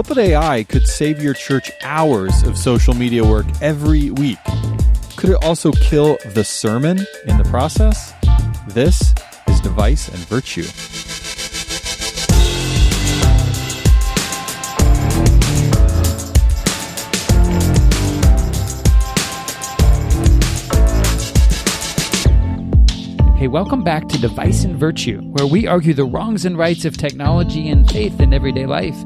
Pulpit AI could save your church hours of social media work every week. Could it also kill the sermon in the process? This is Device and Virtue. Hey, welcome back to Device and Virtue, where we argue the wrongs and rights of technology and faith in everyday life.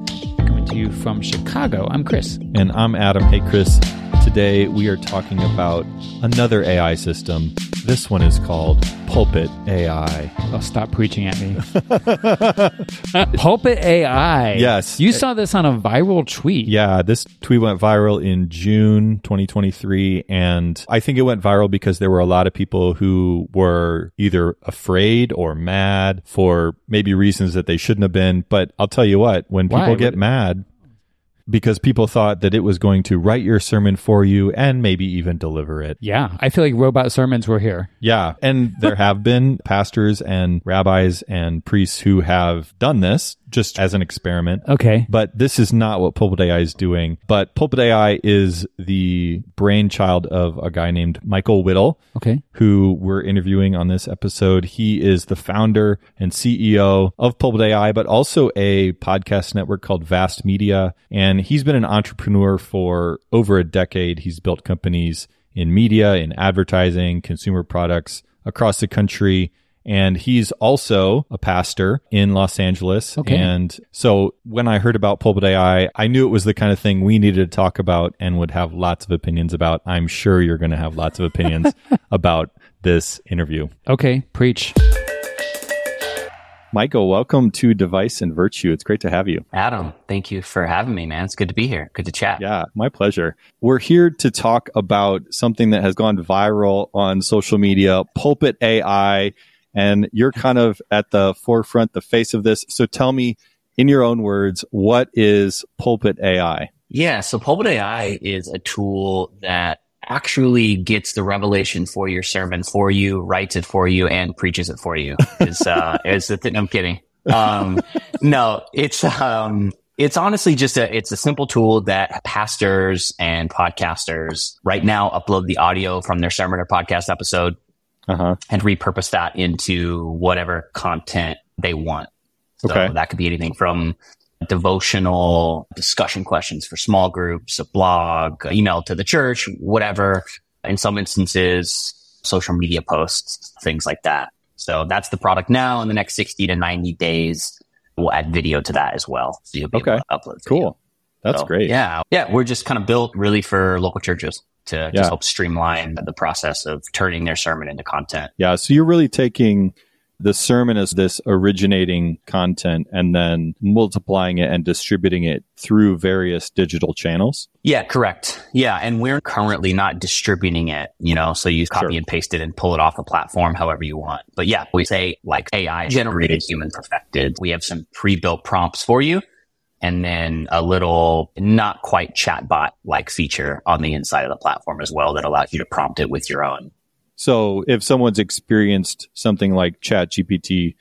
To you from Chicago, I'm Chris. And I'm Adam. Hey, Chris. Today we are talking about another AI system. This one is called Pulpit AI. Oh, stop preaching at me. Uh, Pulpit AI. Yes. You saw this on a viral tweet. Yeah, this tweet went viral in June 2023. And I think it went viral because there were a lot of people who were either afraid or mad for maybe reasons that they shouldn't have been. But I'll tell you what, when people Why? get mad, because people thought that it was going to write your sermon for you and maybe even deliver it. Yeah, I feel like robot sermons were here. Yeah. And there have been pastors and rabbis and priests who have done this just as an experiment. Okay. But this is not what Pulpit AI is doing. But Pulpit AI is the brainchild of a guy named Michael Whittle, Okay. who we're interviewing on this episode. He is the founder and CEO of Pulpit AI, but also a podcast network called Vast Media. And he's been an entrepreneur for over a decade. He's built companies in media, in advertising, consumer products across the country. And he's also a pastor in Los Angeles. Okay. And so when I heard about Pulpit AI, I knew it was the kind of thing we needed to talk about and would have lots of opinions about. I'm sure you're going to have lots of opinions about this interview. Okay. Preach. Michael, welcome to Device and Virtue. It's great to have you. Adam, thank you for having me, man. It's good to be here. Good to chat. Yeah, my pleasure. We're here to talk about something that has gone viral on social media, Pulpit AI, and you're kind of at the forefront, the face of this. So tell me, in your own words, what is Pulpit AI? Yeah. So Pulpit AI is a tool that actually gets the revelation for your sermon for you, writes it for you, and preaches it for you. Is uh, is the thing? I'm kidding. Um, no, it's um, it's honestly just a it's a simple tool that pastors and podcasters right now upload the audio from their sermon or podcast episode Uh huh. and repurpose that into whatever content they want. So Okay. that could be anything from devotional discussion questions for small groups, a blog, email to the church, whatever. In some instances, social media posts, things like that. So that's the product now. In the next 60 to 90 days, we'll add video to that as well. So you'll be Okay. able to upload. video. Cool. That's So, great. Yeah. Yeah. We're just kind of built really for local churches to Yeah. just help streamline the process of turning their sermon into content. Yeah. So you're really taking the sermon as this originating content and then multiplying it and distributing it through various digital channels. Yeah, correct. Yeah. And we're currently not distributing it, you know, so you copy Sure. and paste it and pull it off the platform however you want. But yeah, we say like AI generated human perfected. We have some pre-built prompts for you and then a little not quite chatbot like feature on the inside of the platform as well that allows you to prompt it with your own. So if someone's experienced something like ChatGPT,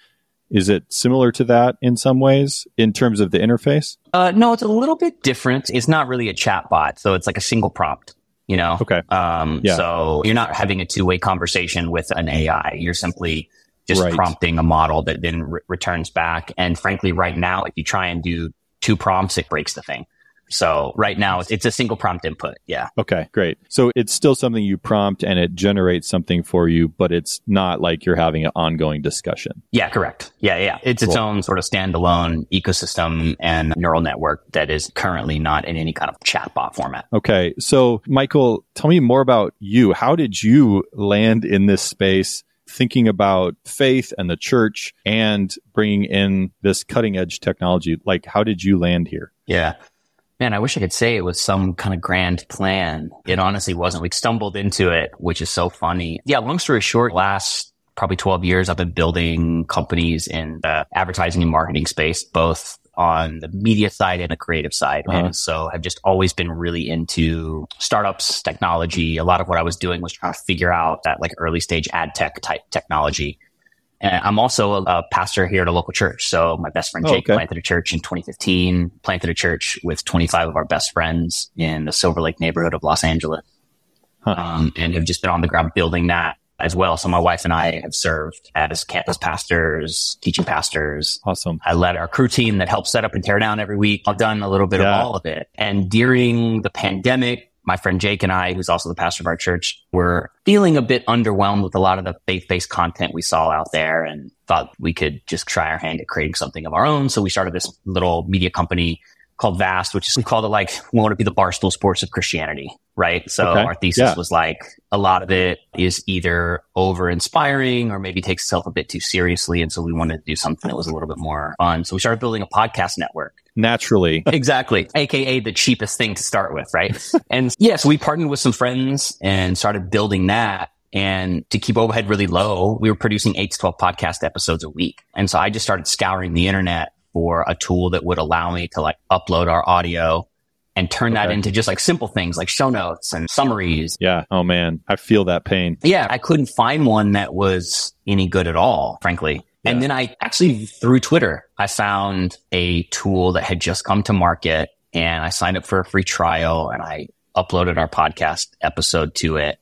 is it similar to that in some ways in terms of the interface? Uh, no, it's a little bit different. It's not really a chatbot. So it's like a single prompt, you know? Okay. Um, Yeah. so you're not having a two way conversation with an AI. You're simply just Right. prompting a model that then re- returns back. And frankly, right now, if you try and do two prompts, it breaks the thing. So right now it's, it's a single prompt input. Yeah. Okay, great. So it's still something you prompt and it generates something for you, but it's not like you're having an ongoing discussion. Yeah, correct. Yeah, yeah. It's its own sort of standalone ecosystem and neural network that is currently not in any kind of chatbot format. Okay. So, Michael, tell me more about you. How did you land in this space thinking about faith and the church and bringing in this cutting edge technology? Like, how did you land here? Yeah. Man, I wish I could say it was some kind of grand plan. It honestly wasn't. We stumbled into it, which is so funny. Yeah, long story short, last probably 12 years, I've been building companies in the advertising and marketing space, both on the media side and the creative side. Uh-huh. And so I've just always been really into startups, technology. A lot of what I was doing was trying to figure out that like early stage ad tech type technology. And I'm also a, a pastor here at a local church. So my best friend oh, Jake oh, okay. planted a church in 2015, planted a church with 25 of our best friends in the Silver Lake neighborhood of Los Angeles. Huh. Um, and have just been on the ground building that as well. So my wife and I have served as campus pastors, teaching pastors. Awesome. I led our crew team that helps set up and tear down every week. I've done a little bit yeah. of all of it. And during the pandemic, my friend Jake and I, who's also the pastor of our church, were feeling a bit underwhelmed with a lot of the faith-based content we saw out there and thought we could just try our hand at creating something of our own. So we started this little media company called Vast, which is we called it like we want to be the barstool sports of Christianity, right? So okay. our thesis yeah. was like a lot of it is either over inspiring or maybe takes itself a bit too seriously, and so we wanted to do something that was a little bit more fun. So we started building a podcast network. Naturally, exactly, aka the cheapest thing to start with, right? and yes, yeah, so we partnered with some friends and started building that. And to keep overhead really low, we were producing eight to 12 podcast episodes a week. And so I just started scouring the internet for a tool that would allow me to like upload our audio and turn okay. that into just like simple things like show notes and summaries. Yeah. Oh man, I feel that pain. Yeah. I couldn't find one that was any good at all, frankly. Yeah. And then I actually through Twitter, I found a tool that had just come to market and I signed up for a free trial and I uploaded our podcast episode to it.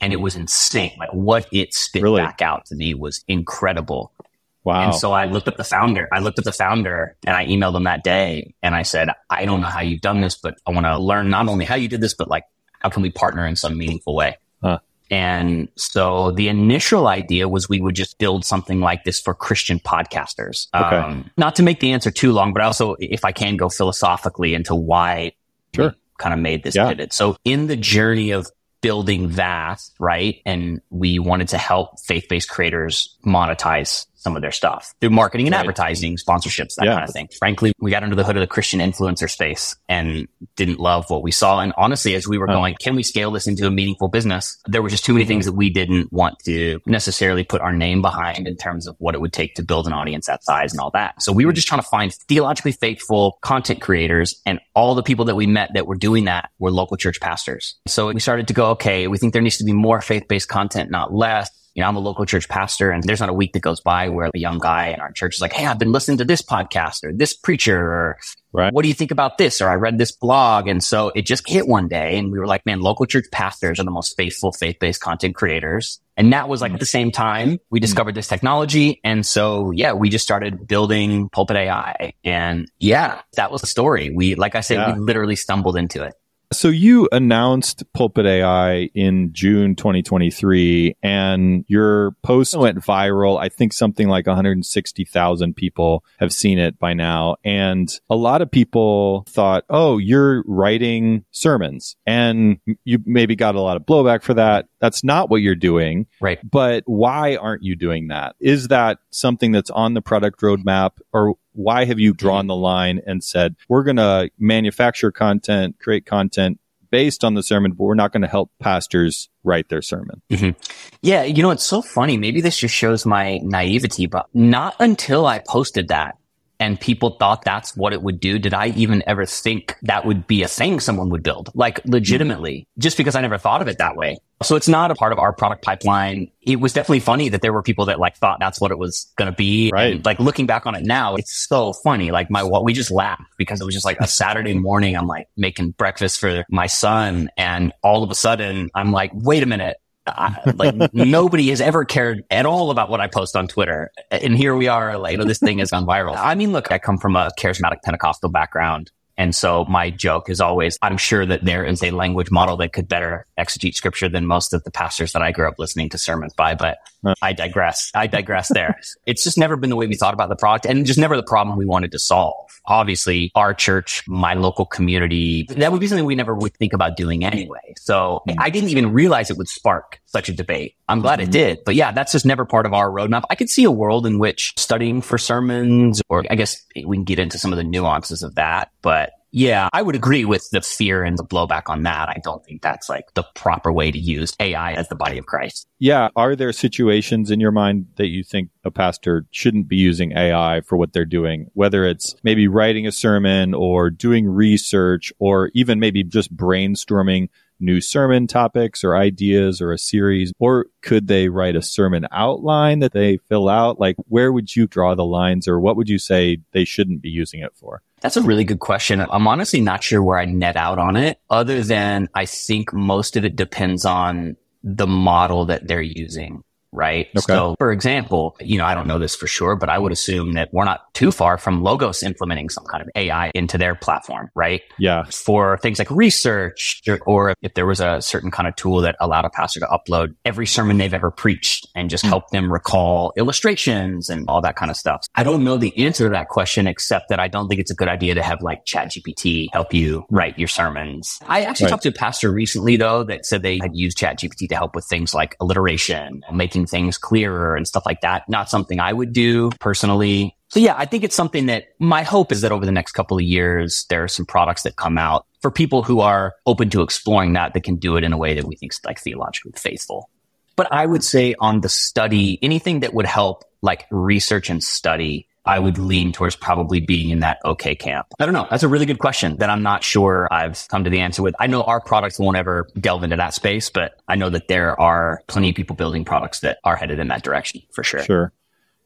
And it was insane. Like what it spit really? back out to me was incredible. Wow. And so I looked up the founder. I looked up the founder and I emailed him that day and I said, I don't know how you've done this, but I want to learn not only how you did this, but like, how can we partner in some meaningful way? Huh. And so the initial idea was we would just build something like this for Christian podcasters. Okay. Um, not to make the answer too long, but also if I can go philosophically into why sure. kind of made this yeah. pivot. So in the journey of building Vast, right? And we wanted to help faith-based creators monetize some of their stuff through marketing and right. advertising, sponsorships, that yeah. kind of thing. Frankly, we got under the hood of the Christian influencer space and didn't love what we saw. And honestly, as we were going, can we scale this into a meaningful business? There were just too many mm-hmm. things that we didn't want to necessarily put our name behind in terms of what it would take to build an audience that size and all that. So we were mm-hmm. just trying to find theologically faithful content creators and all the people that we met that were doing that were local church pastors. So we started to go, okay, we think there needs to be more faith-based content, not less you know, I'm a local church pastor and there's not a week that goes by where a young guy in our church is like, Hey, I've been listening to this podcast or this preacher or right. what do you think about this? Or I read this blog. And so it just hit one day and we were like, man, local church pastors are the most faithful faith-based content creators. And that was like at the same time we mm-hmm. discovered this technology. And so, yeah, we just started building Pulpit AI. And yeah, that was the story. We, like I said, yeah. we literally stumbled into it. So you announced Pulpit AI in June 2023 and your post went viral. I think something like 160,000 people have seen it by now. And a lot of people thought, oh, you're writing sermons and you maybe got a lot of blowback for that. That's not what you're doing. Right. But why aren't you doing that? Is that something that's on the product roadmap or why have you drawn the line and said, we're going to manufacture content, create content based on the sermon, but we're not going to help pastors write their sermon. Mm-hmm. Yeah. You know, it's so funny. Maybe this just shows my naivety, but not until I posted that and people thought that's what it would do. Did I even ever think that would be a thing someone would build? Like legitimately, just because I never thought of it that way. So it's not a part of our product pipeline. It was definitely funny that there were people that like thought that's what it was going to be. Right. And, like looking back on it now, it's so funny. Like my, what we just laughed because it was just like a Saturday morning. I'm like making breakfast for my son. And all of a sudden I'm like, wait a minute. I, like nobody has ever cared at all about what I post on Twitter. And here we are, like, you know, this thing has gone viral. I mean, look, I come from a charismatic Pentecostal background. And so my joke is always, I'm sure that there is a language model that could better exegete scripture than most of the pastors that I grew up listening to sermons by, but I digress. I digress there. it's just never been the way we thought about the product and just never the problem we wanted to solve. Obviously, our church, my local community, that would be something we never would think about doing anyway. So hmm. I didn't even realize it would spark such a debate. I'm glad it mm-hmm. did. But yeah, that's just never part of our roadmap. I could see a world in which studying for sermons, or I guess we can get into some of the nuances of that, but yeah, I would agree with the fear and the blowback on that. I don't think that's like the proper way to use AI as the body of Christ. Yeah. Are there situations in your mind that you think a pastor shouldn't be using AI for what they're doing? Whether it's maybe writing a sermon or doing research or even maybe just brainstorming new sermon topics or ideas or a series? Or could they write a sermon outline that they fill out? Like, where would you draw the lines or what would you say they shouldn't be using it for? That's a really good question. I'm honestly not sure where I net out on it, other than I think most of it depends on the model that they're using right? Okay. So, for example, you know, I don't know this for sure, but I would assume that we're not too far from Logos implementing some kind of AI into their platform, right? Yeah. For things like research, or if there was a certain kind of tool that allowed a pastor to upload every sermon they've ever preached and just mm. help them recall illustrations and all that kind of stuff. I don't know the answer to that question, except that I don't think it's a good idea to have like ChatGPT help you write your sermons. I actually right. talked to a pastor recently, though, that said they had used ChatGPT to help with things like alliteration, making making things clearer and stuff like that. Not something I would do personally. So yeah, I think it's something that my hope is that over the next couple of years, there are some products that come out for people who are open to exploring that, that can do it in a way that we think is like theologically faithful. But I would say on the study, anything that would help like research and study I would lean towards probably being in that okay camp. I don't know. That's a really good question that I'm not sure I've come to the answer with. I know our products won't ever delve into that space, but I know that there are plenty of people building products that are headed in that direction for sure. Sure.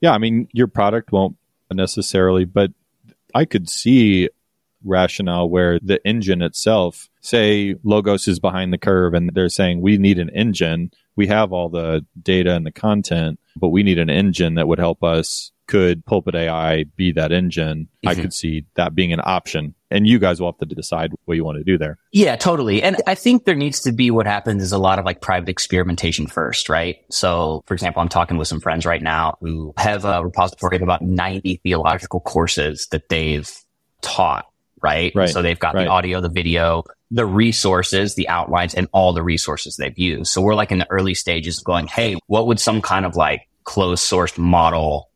Yeah. I mean, your product won't necessarily, but I could see rationale where the engine itself, say Logos is behind the curve and they're saying we need an engine. We have all the data and the content, but we need an engine that would help us could Pulpit AI be that engine? Mm-hmm. I could see that being an option. And you guys will have to decide what you want to do there. Yeah, totally. And I think there needs to be what happens is a lot of like private experimentation first, right? So, for example, I'm talking with some friends right now who have a repository of about 90 theological courses that they've taught, right? right. So they've got right. the audio, the video, the resources, the outlines, and all the resources they've used. So we're like in the early stages of going, hey, what would some kind of like closed source model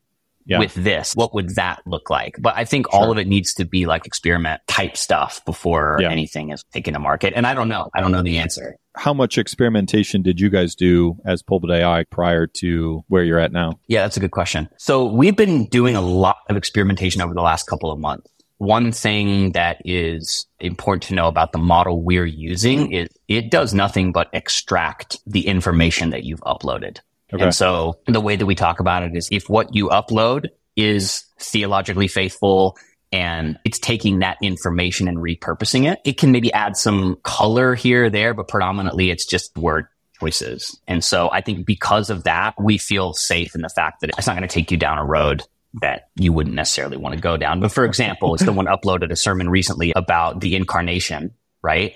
yeah. with this? What would that look like? But I think sure. all of it needs to be like experiment type stuff before yeah. anything is taken to market. And I don't know. I don't know the answer. How much experimentation did you guys do as Pulpit AI prior to where you're at now? Yeah, that's a good question. So we've been doing a lot of experimentation over the last couple of months. One thing that is important to know about the model we're using is it does nothing but extract the information that you've uploaded. Okay. And so the way that we talk about it is if what you upload is theologically faithful and it's taking that information and repurposing it, it can maybe add some color here or there, but predominantly it's just word choices. And so I think because of that, we feel safe in the fact that it's not going to take you down a road that you wouldn't necessarily want to go down. But for example, someone uploaded a sermon recently about the incarnation, right?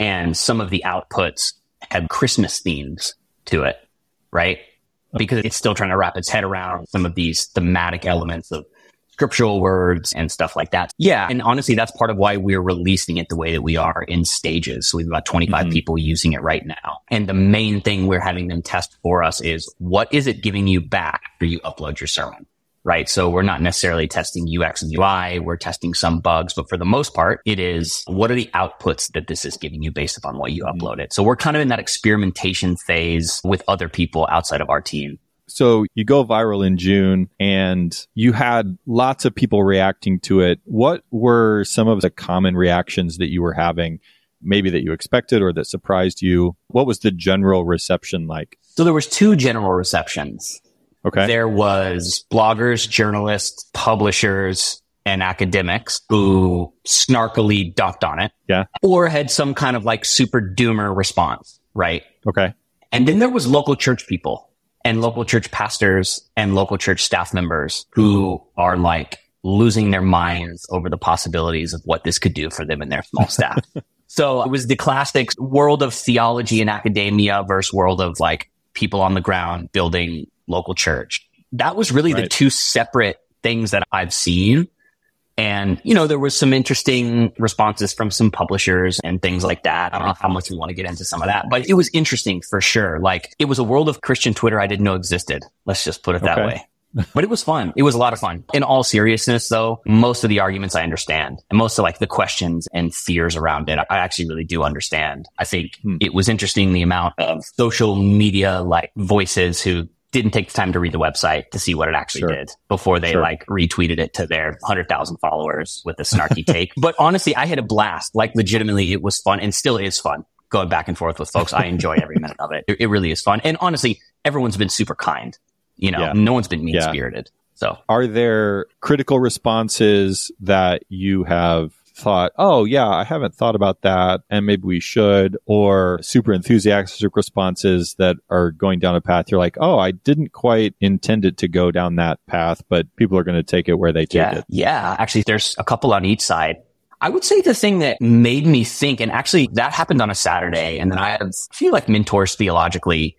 And some of the outputs had Christmas themes to it right? Because it's still trying to wrap its head around some of these thematic elements of scriptural words and stuff like that. Yeah. And honestly, that's part of why we're releasing it the way that we are in stages. So we have about 25 mm-hmm. people using it right now. And the main thing we're having them test for us is what is it giving you back after you upload your sermon? Right? So we're not necessarily testing UX and UI. We're testing some bugs, but for the most part, it is what are the outputs that this is giving you based upon what you mm-hmm. uploaded. So we're kind of in that experimentation phase with other people outside of our team. So you go viral in June and you had lots of people reacting to it. What were some of the common reactions that you were having? Maybe that you expected or that surprised you. What was the general reception like? So there was two general receptions. Okay. There was bloggers, journalists, publishers, and academics who snarkily ducked on it. Yeah. Or had some kind of like super doomer response, right? Okay. And then there was local church people and local church pastors and local church staff members who are like losing their minds over the possibilities of what this could do for them and their small staff. so it was the classic world of theology and academia versus world of like people on the ground building local church. That was really right. the two separate things that I've seen. And, you know, there was some interesting responses from some publishers and things like that. I don't know how much we want to get into some of that, but it was interesting for sure. Like it was a world of Christian Twitter I didn't know existed. Let's just put it that Okay. way. but it was fun. It was a lot of fun. In all seriousness, though, most of the arguments I understand and most of like the questions and fears around it, I actually really do understand. I think Hmm. it was interesting the amount of social media like voices who didn't take the time to read the website to see what it actually Sure. did before they Sure. like retweeted it to their 100,000 followers with a snarky take. But honestly, I had a blast. Like legitimately, it was fun and still is fun going back and forth with folks. I enjoy every minute of it. it. It really is fun. And honestly, everyone's been super kind. You know, Yeah. no one's been mean spirited. So Are there critical responses that you have thought, oh, yeah, I haven't thought about that, and maybe we should, or super enthusiastic responses that are going down a path you're like, oh, I didn't quite intend it to go down that path, but people are going to take it where they take yeah, it? yeah. Actually, there's a couple on each side. I would say the thing that made me think, and actually that happened on a Saturday, and then I had a few like mentors theologically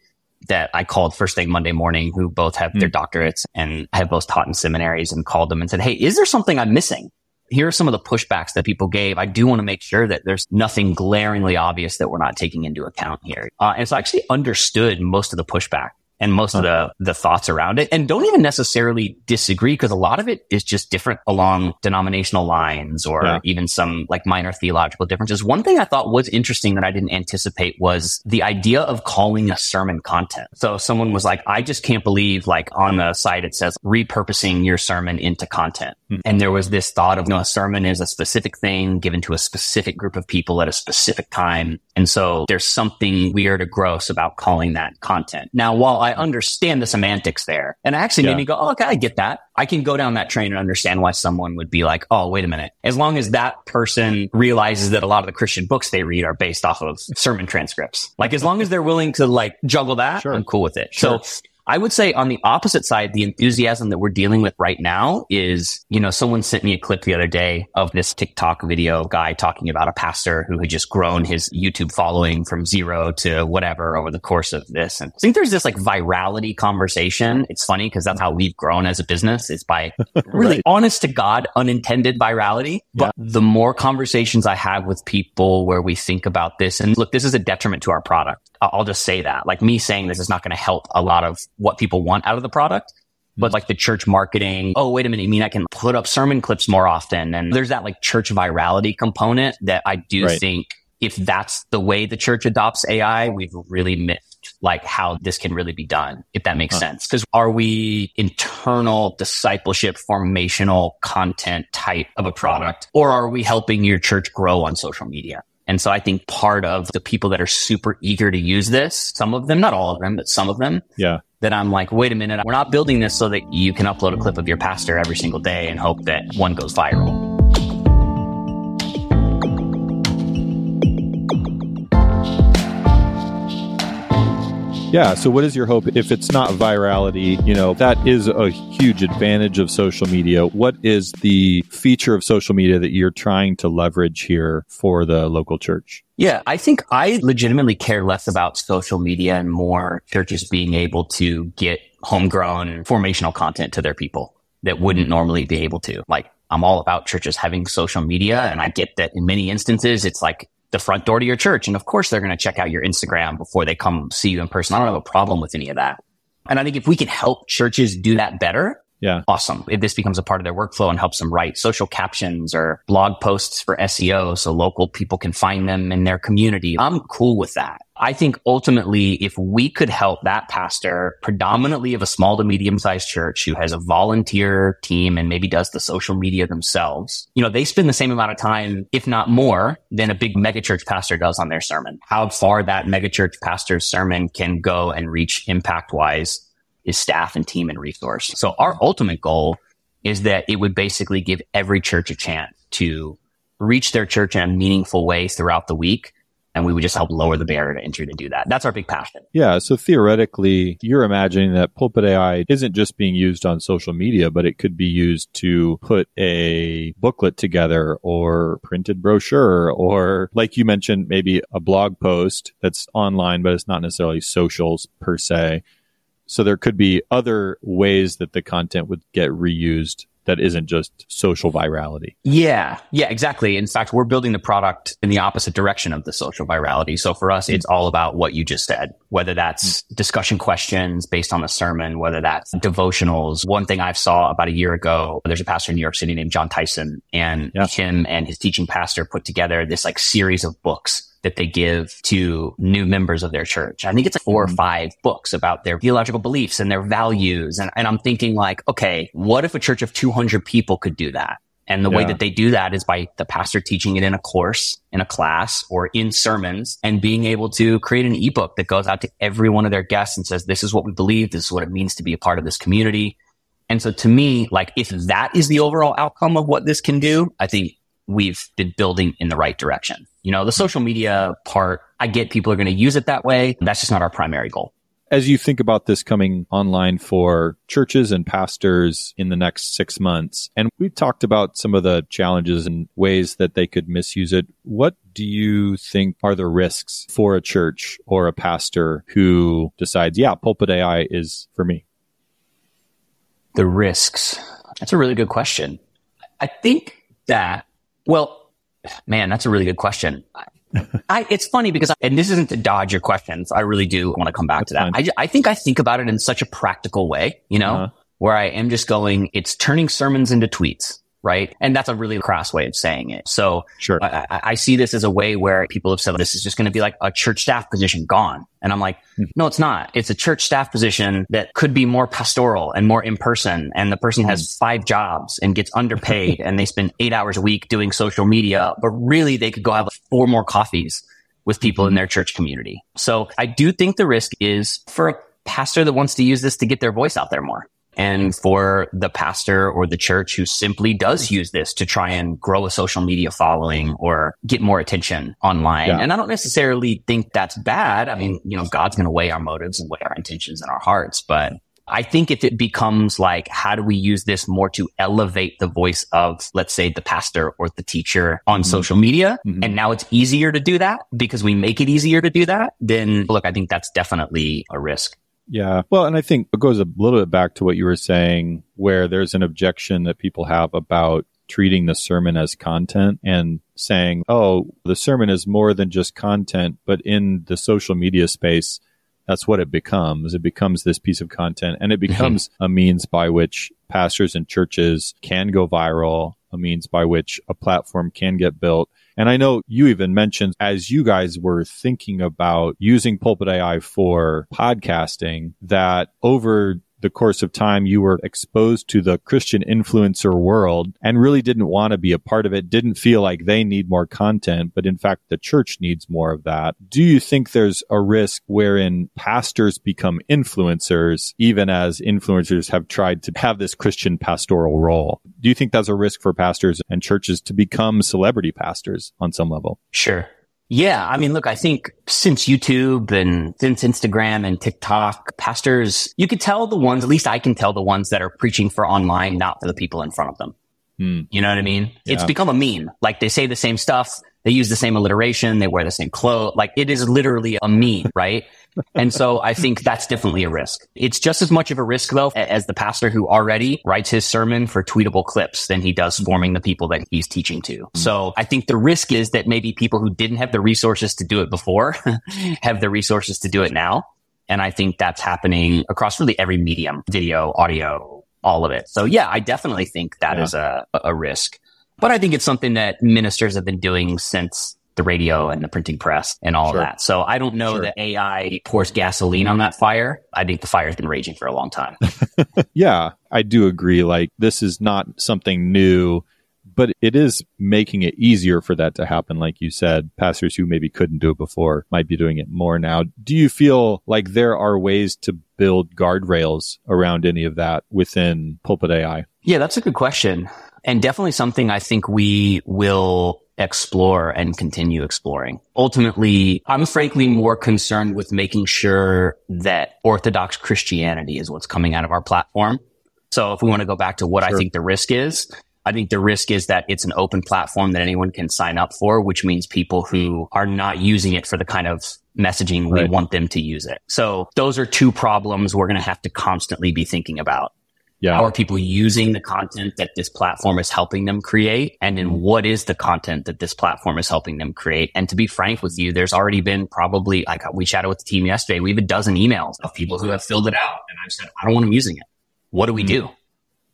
that I called first thing Monday morning who both have their hmm. doctorates and have both taught in seminaries and called them and said, Hey, is there something I'm missing? Here are some of the pushbacks that people gave. I do want to make sure that there's nothing glaringly obvious that we're not taking into account here. Uh, and so I actually understood most of the pushback and most of the, the thoughts around it and don't even necessarily disagree because a lot of it is just different along denominational lines or Yeah. even some like minor theological differences. One thing I thought was interesting that I didn't anticipate was the idea of calling a sermon content. So someone was like, I just can't believe like on the site it says repurposing your sermon into content. Hmm. And there was this thought of, you know, a sermon is a specific thing given to a specific group of people at a specific time. And so there's something weird or gross about calling that content. Now, while I understand the semantics there, and it actually Yeah. made me go, oh, okay, I get that. I can go down that train and understand why someone would be like, oh, wait a minute. As long as that person realizes that a lot of the Christian books they read are based off of sermon transcripts. Like, as long as they're willing to like juggle that, Sure. I'm cool with it. Sure. So I would say on the opposite side, the enthusiasm that we're dealing with right now is, you know, someone sent me a clip the other day of this TikTok video guy talking about a pastor who had just grown his YouTube following from zero to whatever over the course of this. And I think there's this like virality conversation. It's funny because that's how we've grown as a business is by really Right. honest to God, unintended virality. But the more conversations I have with people where we think about this and look, this is a detriment to our product. I'll just say that. Like me saying this is not going to help a lot of what people want out of the product. But like the church marketing, oh, wait a minute. You mean I can put up sermon clips more often? And there's that like church virality component that I do Right. think if that's the way the church adopts AI, we've really missed like how this can really be done, if that makes sense. Because are we internal discipleship, formational content type of a product, or are we helping your church grow on social media? And so I think part of the people that are super eager to use this, some of them, not all of them, but some of them, Yeah. That I'm like, wait a minute, we're not building this so that you can upload a clip of your pastor every single day and hope that one goes viral. Yeah. So, what is your hope if it's not virality? You know, that is a huge advantage of social media. What is the feature of social media that you're trying to leverage here for the local church? Yeah, I think I legitimately care less about social media and more churches being able to get homegrown formational content to their people that wouldn't normally be able to. Like, I'm all about churches having social media, and I get that in many instances, it's like the front door to your church. And of course, they're going to check out your Instagram before they come see you in person. I don't have a problem with any of that. And I think if we can help churches do that better, Yeah. awesome. If this becomes a part of their workflow and helps them write social captions or blog posts for SEO so local people can find them in their community, I'm cool with that. I think ultimately, if we could help that pastor, predominantly of a small to medium sized church who has a volunteer team and maybe does the social media themselves, you know, they spend the same amount of time, if not more, than a big megachurch pastor does on their sermon. How far that megachurch pastor's sermon can go and reach impact wise is staff and team and resource. So our ultimate goal is that it would basically give every church a chance to reach their church in a meaningful way throughout the week. And we would just help lower the barrier to entry to do that. That's our big passion. Yeah. So theoretically, you're imagining that Pulpit AI isn't just being used on social media, but it could be used to put a booklet together or printed brochure or like you mentioned, maybe a blog post that's online, but it's not necessarily socials per se. So there could be other ways that the content would get reused that isn't just social virality. Yeah. Yeah, exactly. In fact, we're building the product in the opposite direction of the social virality. So for us, it's all about what you just said, whether that's discussion questions based on the sermon, whether that's devotionals. One thing I've saw about a year ago, there's a pastor in New York City named Jon Tyson and Yeah. him and his teaching pastor put together this like series of books that they give to new members of their church. I think it's like four or mm-hmm. five books about their theological beliefs and their values. And, and I'm thinking like, okay, what if a church of 200 people could do that? And the way that they do that is by the pastor teaching it in a course, in a class, or in sermons, and being able to create an ebook that goes out to every one of their guests and says, this is what we believe. This is what it means to be a part of this community. And so to me, like if that is the overall outcome of what this can do, I think we've been building in the right direction. You know, the social media part, I get people are going to use it that way. That's just not our primary goal. As you think about this coming online for churches and pastors in the next six months, and we've talked about some of the challenges and ways that they could misuse it. What do you think are the risks for a church or a pastor who decides, yeah, pulpit AI is for me? The risks. That's a really good question. I think that, well, man, that's a really good question. I, it's funny because, I, and this isn't to dodge your questions. I really do want to come back to that. I, I think I think about it in such a practical way, you know, Uh-huh. where I am just going, it's turning sermons into tweets, right? And that's a really crass way of saying it. So Sure. I, I, I see this as a way where people have said this is just going to be like a church staff position gone. And I'm like, hmm. no, it's not. It's a church staff position that could be more pastoral and more in person. And the person has hmm. five jobs and gets underpaid and they spend eight hours a week doing social media, but really they could go have four more coffees with people in hmm. their church community. So I do think the risk is for a pastor that wants to use this to get their voice out there more. And for the pastor or the church who simply does use this to try and grow a social media following or get more attention online. Yeah. And I don't necessarily think that's bad. I mean, you know, God's going to weigh our motives and weigh our intentions and our hearts. But I think if it becomes like, how do we use this more to elevate the voice of, let's say, the pastor or the teacher on social media? Mhm. And now it's easier to do that because we make it easier to do that. Then look, I think that's definitely a risk. Yeah. Well, and I think it goes a little bit back to what you were saying, where there's an objection that people have about treating the sermon as content and saying, oh, the sermon is more than just content, but in the social media space, that's what it becomes. It becomes this piece of content and it mm-hmm. becomes a means by which pastors and churches can go viral, a means by which a platform can get built. And I know you even mentioned as you guys were thinking about using Pulpit AI for podcasting that over the course of time you were exposed to the Christian influencer world and really didn't want to be a part of it, didn't feel like they need more content, but in fact the church needs more of that. Do you think there's a risk wherein pastors become influencers even as influencers have tried to have this Christian pastoral role? Do you think that's a risk for pastors and churches to become celebrity pastors on some level? Sure. Yeah. I mean, look, I think since YouTube and since Instagram and TikTok, pastors, you could tell the ones, at least I can tell the ones that are preaching for online, not for the people in front of them. Hmm. You know what I mean? It's become a meme. Like they say the same stuff. They use the same alliteration. They wear the same clothes. Like it is literally a meme, right? And so I think that's definitely a risk. It's just as much of a risk though as the pastor who already writes his sermon for tweetable clips than he does forming the people that he's teaching to. Mm-hmm. So I think the risk is that maybe people who didn't have the resources to do it before have the resources to do it now. And I think that's happening across really every medium, video, audio, all of it. So yeah, I definitely think that Yeah. is a, a risk. But I think it's something that ministers have been doing since the radio and the printing press and all Sure. of that. So I don't know Sure. that AI pours gasoline on that fire. I think the fire's been raging for a long time. Yeah, I do agree. Like, this is not something new, but it is making it easier for that to happen. Like you said, pastors who maybe couldn't do it before might be doing it more now. Do you feel like there are ways to build guardrails around any of that within Pulpit AI? Yeah, that's a good question. And definitely something I think we will explore and continue exploring. Ultimately, I'm frankly more concerned with making sure that Orthodox Christianity is what's coming out of our platform. So if we want to go back to what I think the risk is, I think the risk is that it's an open platform that anyone can sign up for, which means people who are not using it for the kind of messaging we want them to use it. So those are two problems we're going to have to constantly be thinking about. Yeah. How are people using the content that this platform is helping them create? And then mm-hmm. what is the content that this platform is helping them create? And to be frank with you, there's already been probably like we chatted with the team yesterday. We have a dozen emails of people who have filled it out. And I've said, I don't want them using it. What do we mm-hmm. do?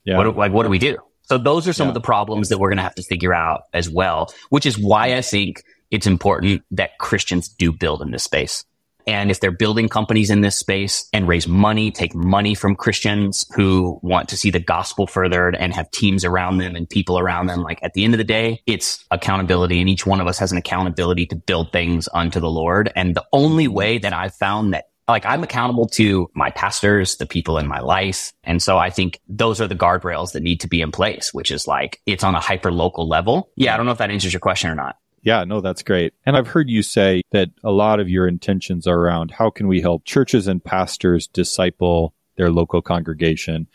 Yeah. What, like, what do we do? So those are some Yeah. of the problems that we're going to have to figure out as well, which is why I think it's important that Christians do build in this space. And if they're building companies in this space and raise money, take money from Christians who want to see the gospel furthered and have teams around them and people around them, like at the end of the day, it's accountability. And each one of us has an accountability to build things unto the Lord. And the only way that I've found that like I'm accountable to my pastors, the people in my life. And so I think those are the guardrails that need to be in place, which is like it's on a hyper local level. Yeah. I don't know if that answers your question or not. Yeah, no, that's great. And I've heard you say that a lot of your intentions are around how can we help churches and pastors disciple their local congregation?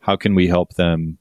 How can we help them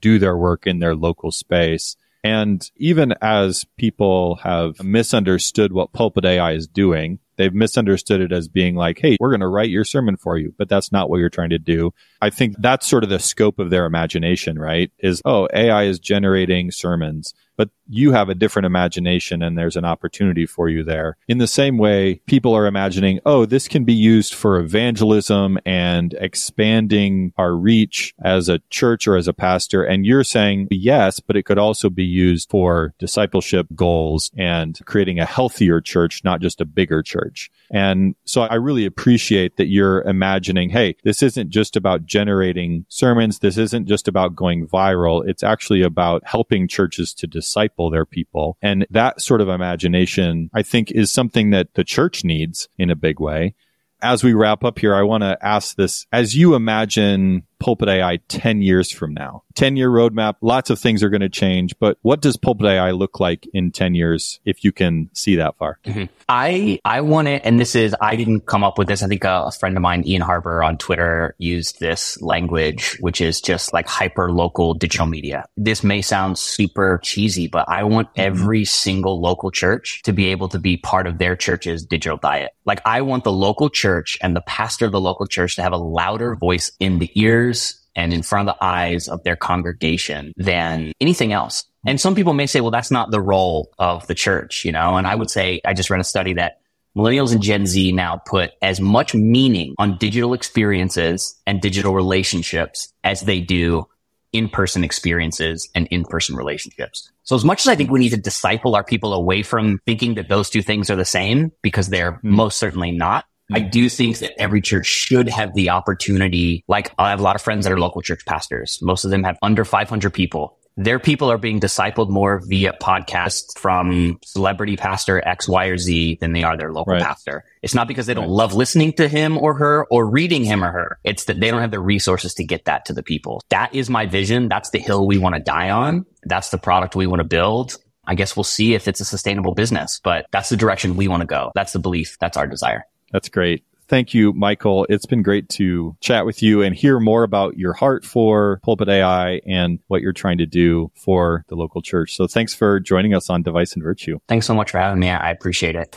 do their work in their local space? And even as people have misunderstood what Pulpit AI is doing, they've misunderstood it as being like, hey, we're going to write your sermon for you, but that's not what you're trying to do. I think that's sort of the scope of their imagination, right? Is, oh, AI is generating sermons, but you have a different imagination and there's an opportunity for you there. In the same way, people are imagining, oh, this can be used for evangelism and expanding our reach as a church or as a pastor. And you're saying, yes, but it could also be used for discipleship goals and creating a healthier church, not just a bigger church. And so I really appreciate that you're imagining, hey, this isn't just about generating sermons. This isn't just about going viral. It's actually about helping churches to disciple their people. And that sort of imagination, I think, is something that the church needs in a big way. As we wrap up here, I want to ask this as you imagine Pulpit AI 10 years from now, 10 year roadmap, lots of things are going to change, but what does Pulpit AI look like in 10 years if you can see that far? Mm-hmm. I I want it, and this is I didn't come up with this. I think a, a friend of mine, Ian Harper, on Twitter used this language, which is just like hyper local digital media. This may sound super cheesy, but I want mm-hmm. every single local church to be able to be part of their church's digital diet. Like I want the local church and the pastor of the local church to have a louder voice in the ears and in front of the eyes of their congregation than anything else. And some people may say, well, that's not the role of the church, you know? And I would say, I just read a study that millennials and Gen Z now put as much meaning on digital experiences and digital relationships as they do in-person experiences and in-person relationships. So as much as I think we need to disciple our people away from thinking that those two things are the same because they're hmm. most certainly not, I do think that every church should have the opportunity. Like I have a lot of friends that are local church pastors. Most of them have under 500 people. Their people are being discipled more via podcasts from celebrity pastor X, Y, or Z than they are their local Right. pastor. It's not because they don't love listening to him or her or reading him or her. It's that they don't have the resources to get that to the people. That is my vision. That's the hill we want to die on. That's the product we want to build. I guess we'll see if it's a sustainable business, but that's the direction we want to go. That's the belief. That's our desire. That's great. Thank you, Michael. It's been great to chat with you and hear more about your heart for Pulpit AI and what you're trying to do for the local church. So thanks for joining us on Device and Virtue. Thanks so much for having me. I appreciate it.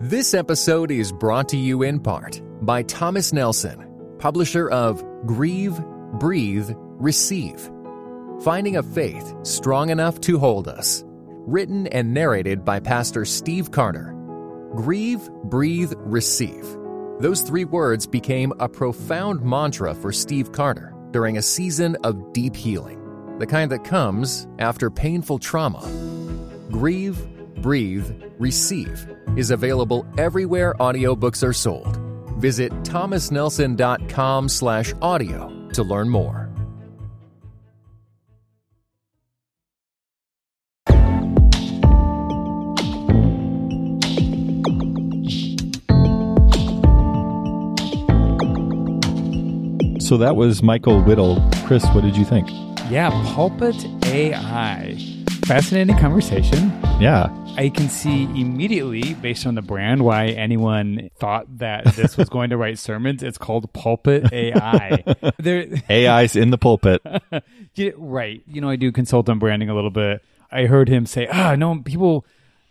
This episode is brought to you in part by Thomas Nelson, publisher of Grieve, Breathe, Receive Finding a Faith Strong Enough to Hold Us. Written and narrated by Pastor Steve Carter. Grieve, Breathe, Receive. Those three words became a profound mantra for Steve Carter during a season of deep healing, the kind that comes after painful trauma. Grieve, Breathe, Receive is available everywhere audiobooks are sold. Visit thomasnelson.com slash audio to learn more. So that was Michael Whittle. Chris, what did you think? Yeah, Pulpit AI. Fascinating conversation. Yeah. I can see immediately, based on the brand, why anyone thought that this was going to write sermons. It's called Pulpit AI. there, AI's in the pulpit. Right. You know, I do consult on branding a little bit. I heard him say, "Ah, no, people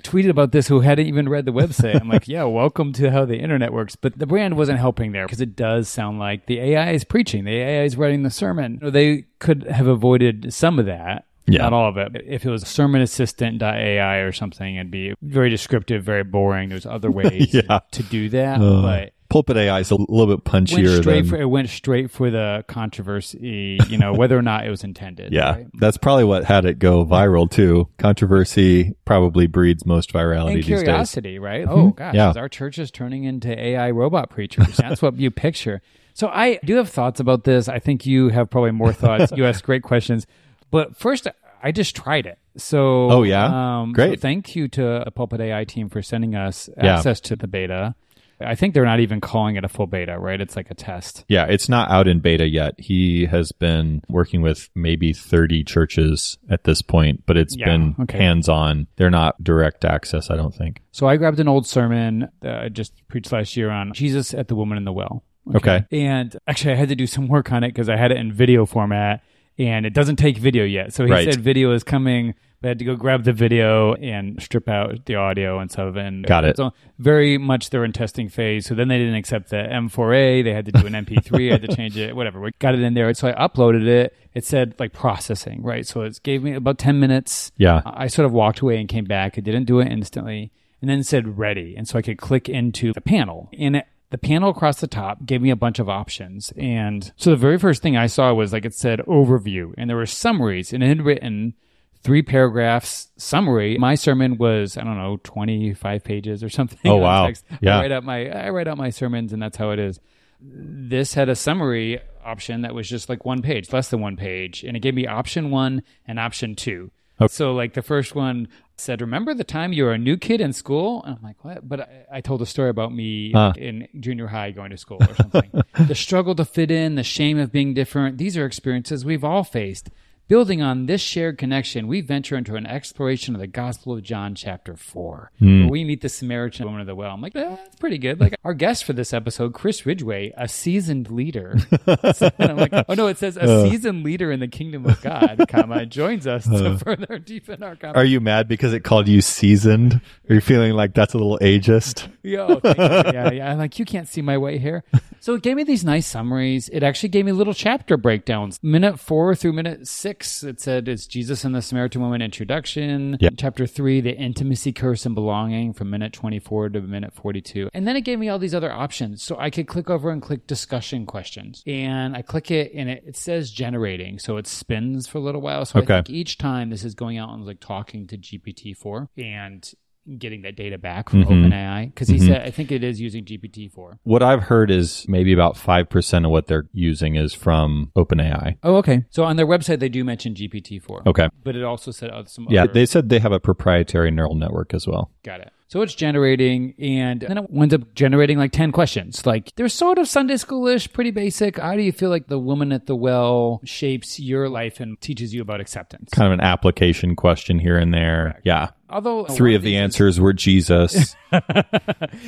tweeted about this who hadn't even read the website. I'm like, yeah, welcome to how the internet works. But the brand wasn't helping there because it does sound like the AI is preaching, the AI is writing the sermon. They could have avoided some of that. Yeah. Not all of it. If it was sermonassistant.ai or something, it'd be very descriptive, very boring. There's other ways Yeah. to do that. Uh, but Pulpit AI is a little bit went punchier straight than for it went straight for the controversy, you know, whether or not it was intended. yeah. right? That's probably what had it go viral too. Controversy probably breeds most virality and these days. curiosity, right? Oh gosh, Yeah. is our church is turning into AI robot preachers. That's what you picture. So I do have thoughts about this. I think you have probably more thoughts. you ask great questions, but first I just tried it. So Oh, yeah? um, Great. So thank you to the Pulpit AI team for sending us Yeah. access to the beta. I think they're not even calling it a full beta, right? It's like a test. Yeah, it's not out in beta yet. He has been working with maybe 30 churches at this point, but it's Yeah, been okay. hands on. They're not direct access, I don't think. So I grabbed an old sermon that I just preached last year on Jesus at the woman in the well. Okay. And actually, I had to do some work on it because I had it in video format and it doesn't take video yet. So he Right. said video is coming, but I had to go grab the video and strip out the audio and stuff. And Got it. So very much they're in testing phase. So then they didn't accept the M4A. They had to do an MP3. I had to change it, whatever. We got it in there. So I uploaded it. It said like processing, right? So it gave me about 10 minutes. Yeah. I sort of walked away and came back. It didn't do it instantly and then said ready. And so I could click into the panel. And it, the panel across the top gave me a bunch of options. And so the very first thing I saw was like it said overview and there were summaries and it had written three paragraphs summary. My sermon was, I don't know, 25 pages or something. Oh, wow. text. Yeah. I write out my, I write out my sermons and that's how it is this had a summary option that was just like one page, less than one page, and it gave me option one and option two. So like the first one said, "Remember the time you were a new kid in school?" And I'm like, "What?" But I, I told a story about me Huh. in junior high going to school or something. the struggle to fit in, the shame of being different. These are experiences we've all faced. Building on this shared connection, we venture into an exploration of the Gospel of John, chapter 4, where we meet the Samaritan woman of the well. I'm like, "Eh, that's pretty good. Like, our guest for this episode, Chris Ridgway, a seasoned leader. I'm like, oh no, it says a seasoned leader in the kingdom of God, comma, joins us to further deepen our conversation. Are you mad because it called you seasoned? Are you feeling like that's a little ageist? Yo, yeah, yeah. I'm like, you can't see my white hair. So it gave me these nice summaries. It actually gave me little chapter breakdowns. Minute four through minute six, it said it's Jesus and the Samaritan woman introduction. Yeah. Chapter three, the intimacy curse and belonging from minute 24 to minute 42. And then it gave me all these other options. So I could click over and click discussion questions. And I click it and it, it says generating. So it spins for a little while. So Okay. I think each time this is going out and like talking to GPT-4 and getting that data back from Mm-hmm. OpenAI because he said I think it is using GPT-4. What I've heard is maybe about 5% of what they're using is from OpenAI. Oh, okay. So on their website they do mention GPT-4. Okay. But it also said some Yeah, other they said they have a proprietary neural network as well. Got it. So it's generating, and then it winds up generating like 10 questions. Like, they're sort of Sunday schoolish, pretty basic. How do you feel like the woman at the well shapes your life and teaches you about acceptance? Kind of an application question here and there. Yeah. Although Three of the answers were Jesus.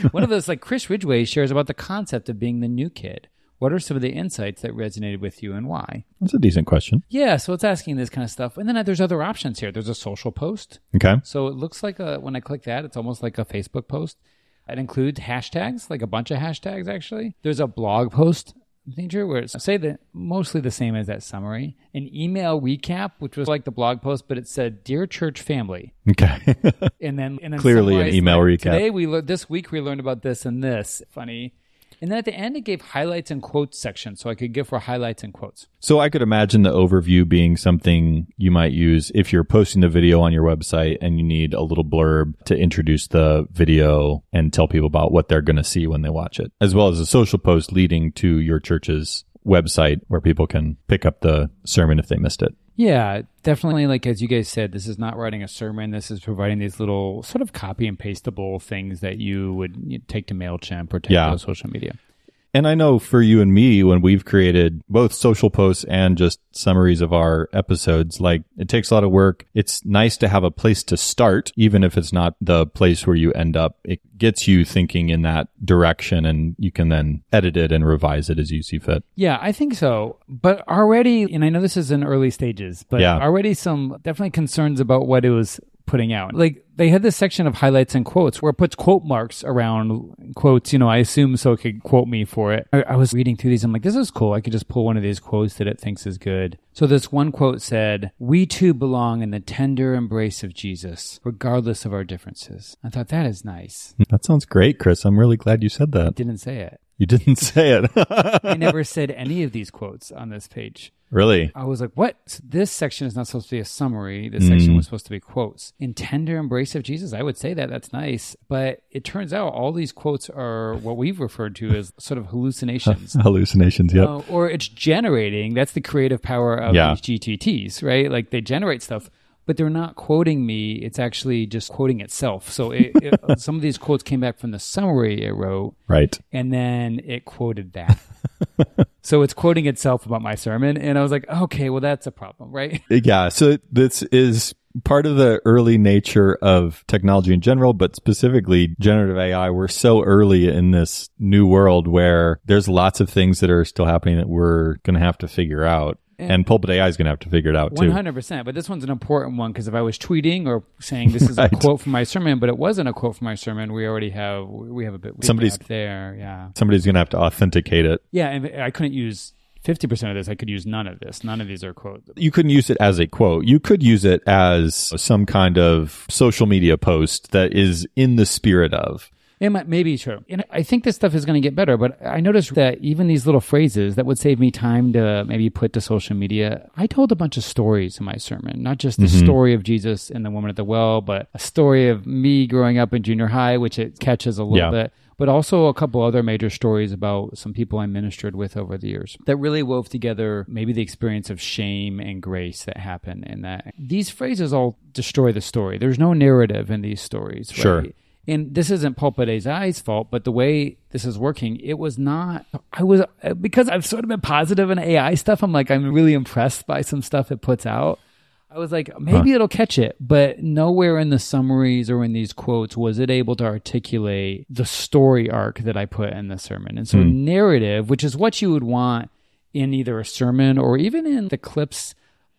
one of those, like Chris Ridgway shares about the concept of being the new kid. What are some of the insights that resonated with you and why? That's a decent question. Yeah, so it's asking this kind of stuff. And then uh, there's other options here. There's a social post. Okay. So it looks like a, when I click that, it's almost like a Facebook post. It includes hashtags, like a bunch of hashtags actually. There's a blog post feature where it's say that mostly the same as that summary. An email recap, which was like the blog post, but it said "Dear Church Family," Okay. and then and then Clearly an email like, recap. Today we learned this week we learned about this and this. Funny. And then at the end, it gave highlights and quotes section, so I could give for highlights and quotes. so I could imagine the overview being something you might use if you're posting the video on your website and you need a little blurb to introduce the video and tell people about what they're going to see when they watch it, as well as a social post leading to your church's website where people can pick up the sermon if they missed it. Yeah, definitely. Like as you guys said, this is not writing a sermon. This is providing these little sort of copy and pastable things that you would take to Mailchimp or take Yeah. to social media. And I know for you and me, when we've created both social posts and just summaries of our episodes, like it takes a lot of work. It's nice to have a place to start, even if it's not the place where you end up. It gets you thinking in that direction and you can then edit it and revise it as you see fit. Yeah, I think so. But already, and I know this is in early stages, but Yeah. already some definitely concerns about what it was putting out. Like they had this section of highlights and quotes where it puts quote marks around quotes. You know, I assume so it could quote me for it. I, I was reading through these. I'm like, this is cool. I could just pull one of these quotes that it thinks is good. So this one quote said, "We too belong in the tender embrace of Jesus, regardless of our differences." I thought that is nice. That sounds great, Chris. I'm really glad you said that. Didn't say it. You didn't say it. I never said any of these quotes on this page. really? I was like, what? So this section is not supposed to be a summary. This section was supposed to be quotes. In tender embrace of Jesus, I would say that. That's nice. But it turns out all these quotes are what we've referred to as sort of hallucinations. Hallucinations. Yep. Uh, or it's generating. That's the creative power of Yeah. these GPTs, right? Like they generate stuff, but they're not quoting me. It's actually just quoting itself. So it, it, some of these quotes came back from the summary it wrote, right. and then it quoted that. so it's quoting itself about my sermon, and I was like, okay, well that's a problem, right? Yeah. So this is part of the early nature of technology in general, but specifically generative AI. We're so early in this new world where there's lots of things that are still happening that we're going to have to figure out. And Pulpit AI is going to have to figure it out One too. hundred percent. But this one's an important one because if I was tweeting or saying this is Right. a quote from my sermon, but it wasn't a quote from my sermon, we already have we have a bit Somebody's- there. Yeah, Somebody's going to have to authenticate it. yeah. And I couldn't use fifty percent of this. I could use none of this. None of these are quotes. You couldn't use it as a quote. You could use it as some kind of social media post that is in the spirit of. It might, maybe true. And I think this stuff is going to get better, but I noticed that even these little phrases that would save me time to maybe put to social media, I told a bunch of stories in my sermon, not just the mm-hmm. story of Jesus and the woman at the well, but a story of me growing up in junior high, which it catches a little Yeah. bit. But also a couple other major stories about some people I ministered with over the years that really wove together maybe the experience of shame and grace that happened in that. These phrases all destroy the story. There's no narrative in these stories. Sure. And this isn't Pulpit AI's fault, but the way this is working, it was not. I was because I've sort of been positive in AI stuff. I'm like I'm really impressed by some stuff it puts out. I was like maybe it'll catch it, but nowhere in the summaries or in these quotes was it able to articulate the story arc that I put in the sermon. And so hmm. narrative, which is what you would want in either a sermon or even in the clips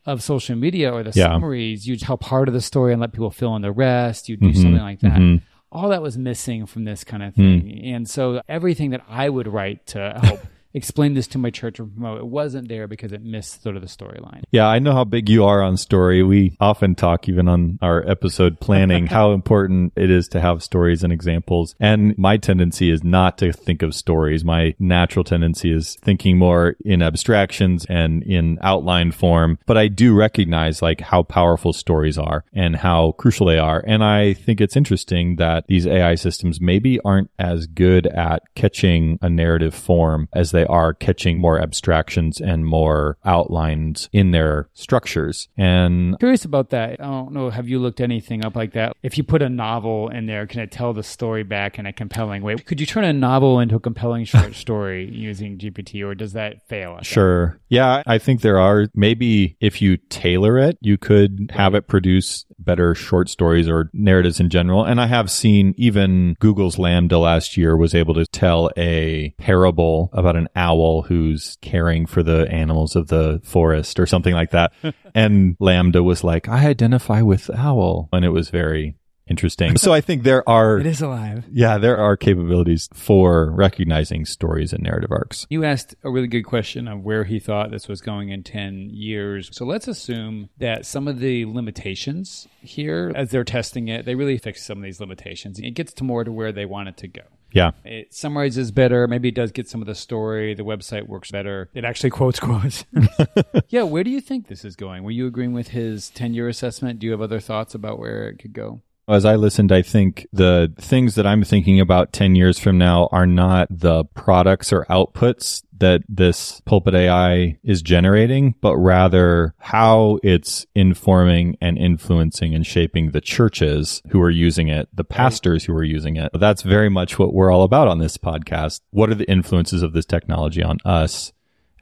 of social media or the Yeah. summaries, you'd tell part of the story and let people fill in the rest. You'd do mm-hmm. something like that. Mm-hmm. All that was missing from this kind of hmm. thing. And so everything that I would write to help explain this to my church or promote, it wasn't there because it missed sort of the storyline. Yeah, I know how big you are on story. We often talk, even on our episode planning, how important it is to have stories and examples. And my tendency is not to think of stories. My natural tendency is thinking more in abstractions and in outline form. But I do recognize like how powerful stories are and how crucial they are. And I think it's interesting that these AI systems maybe aren't as good at catching a narrative form as they are catching more abstractions and more outlines in their structures. And Curious about that. I don't know. Have you looked anything up like that? If you put a novel in there, can it tell the story back in a compelling way? Could you turn a novel into a compelling short story using GPT, or does that fail? at that? Sure. Yeah, I think there are maybe if you tailor it, you could have it produce better short stories or narratives in general. And I have seen even Google's LaMDA last year was able to tell a parable about an owl who's caring for the animals of the forest or something like that. and LaMDA was like, I identify with owl. And it was very interesting. So I think there are It is alive. yeah, there are capabilities for recognizing stories and narrative arcs. You asked a really good question of where he thought this was going in 10 years. So let's assume that some of the limitations here, as they're testing it, they really fix some of these limitations. It gets to more to where they want it to go. Yeah. It summarizes better. Maybe it does get some of the story. The website works better. It actually quotes quotes. yeah, where do you think this is going? Were you agreeing with his 10 year assessment? Do you have other thoughts about where it could go? As I listened, I think the things that I'm thinking about 10 years from now are not the products or outputs that this pulpit AI is generating, but rather how it's informing and influencing and shaping the churches who are using it, the pastors who are using it. That's very much what we're all about on this podcast. What are the influences of this technology on us?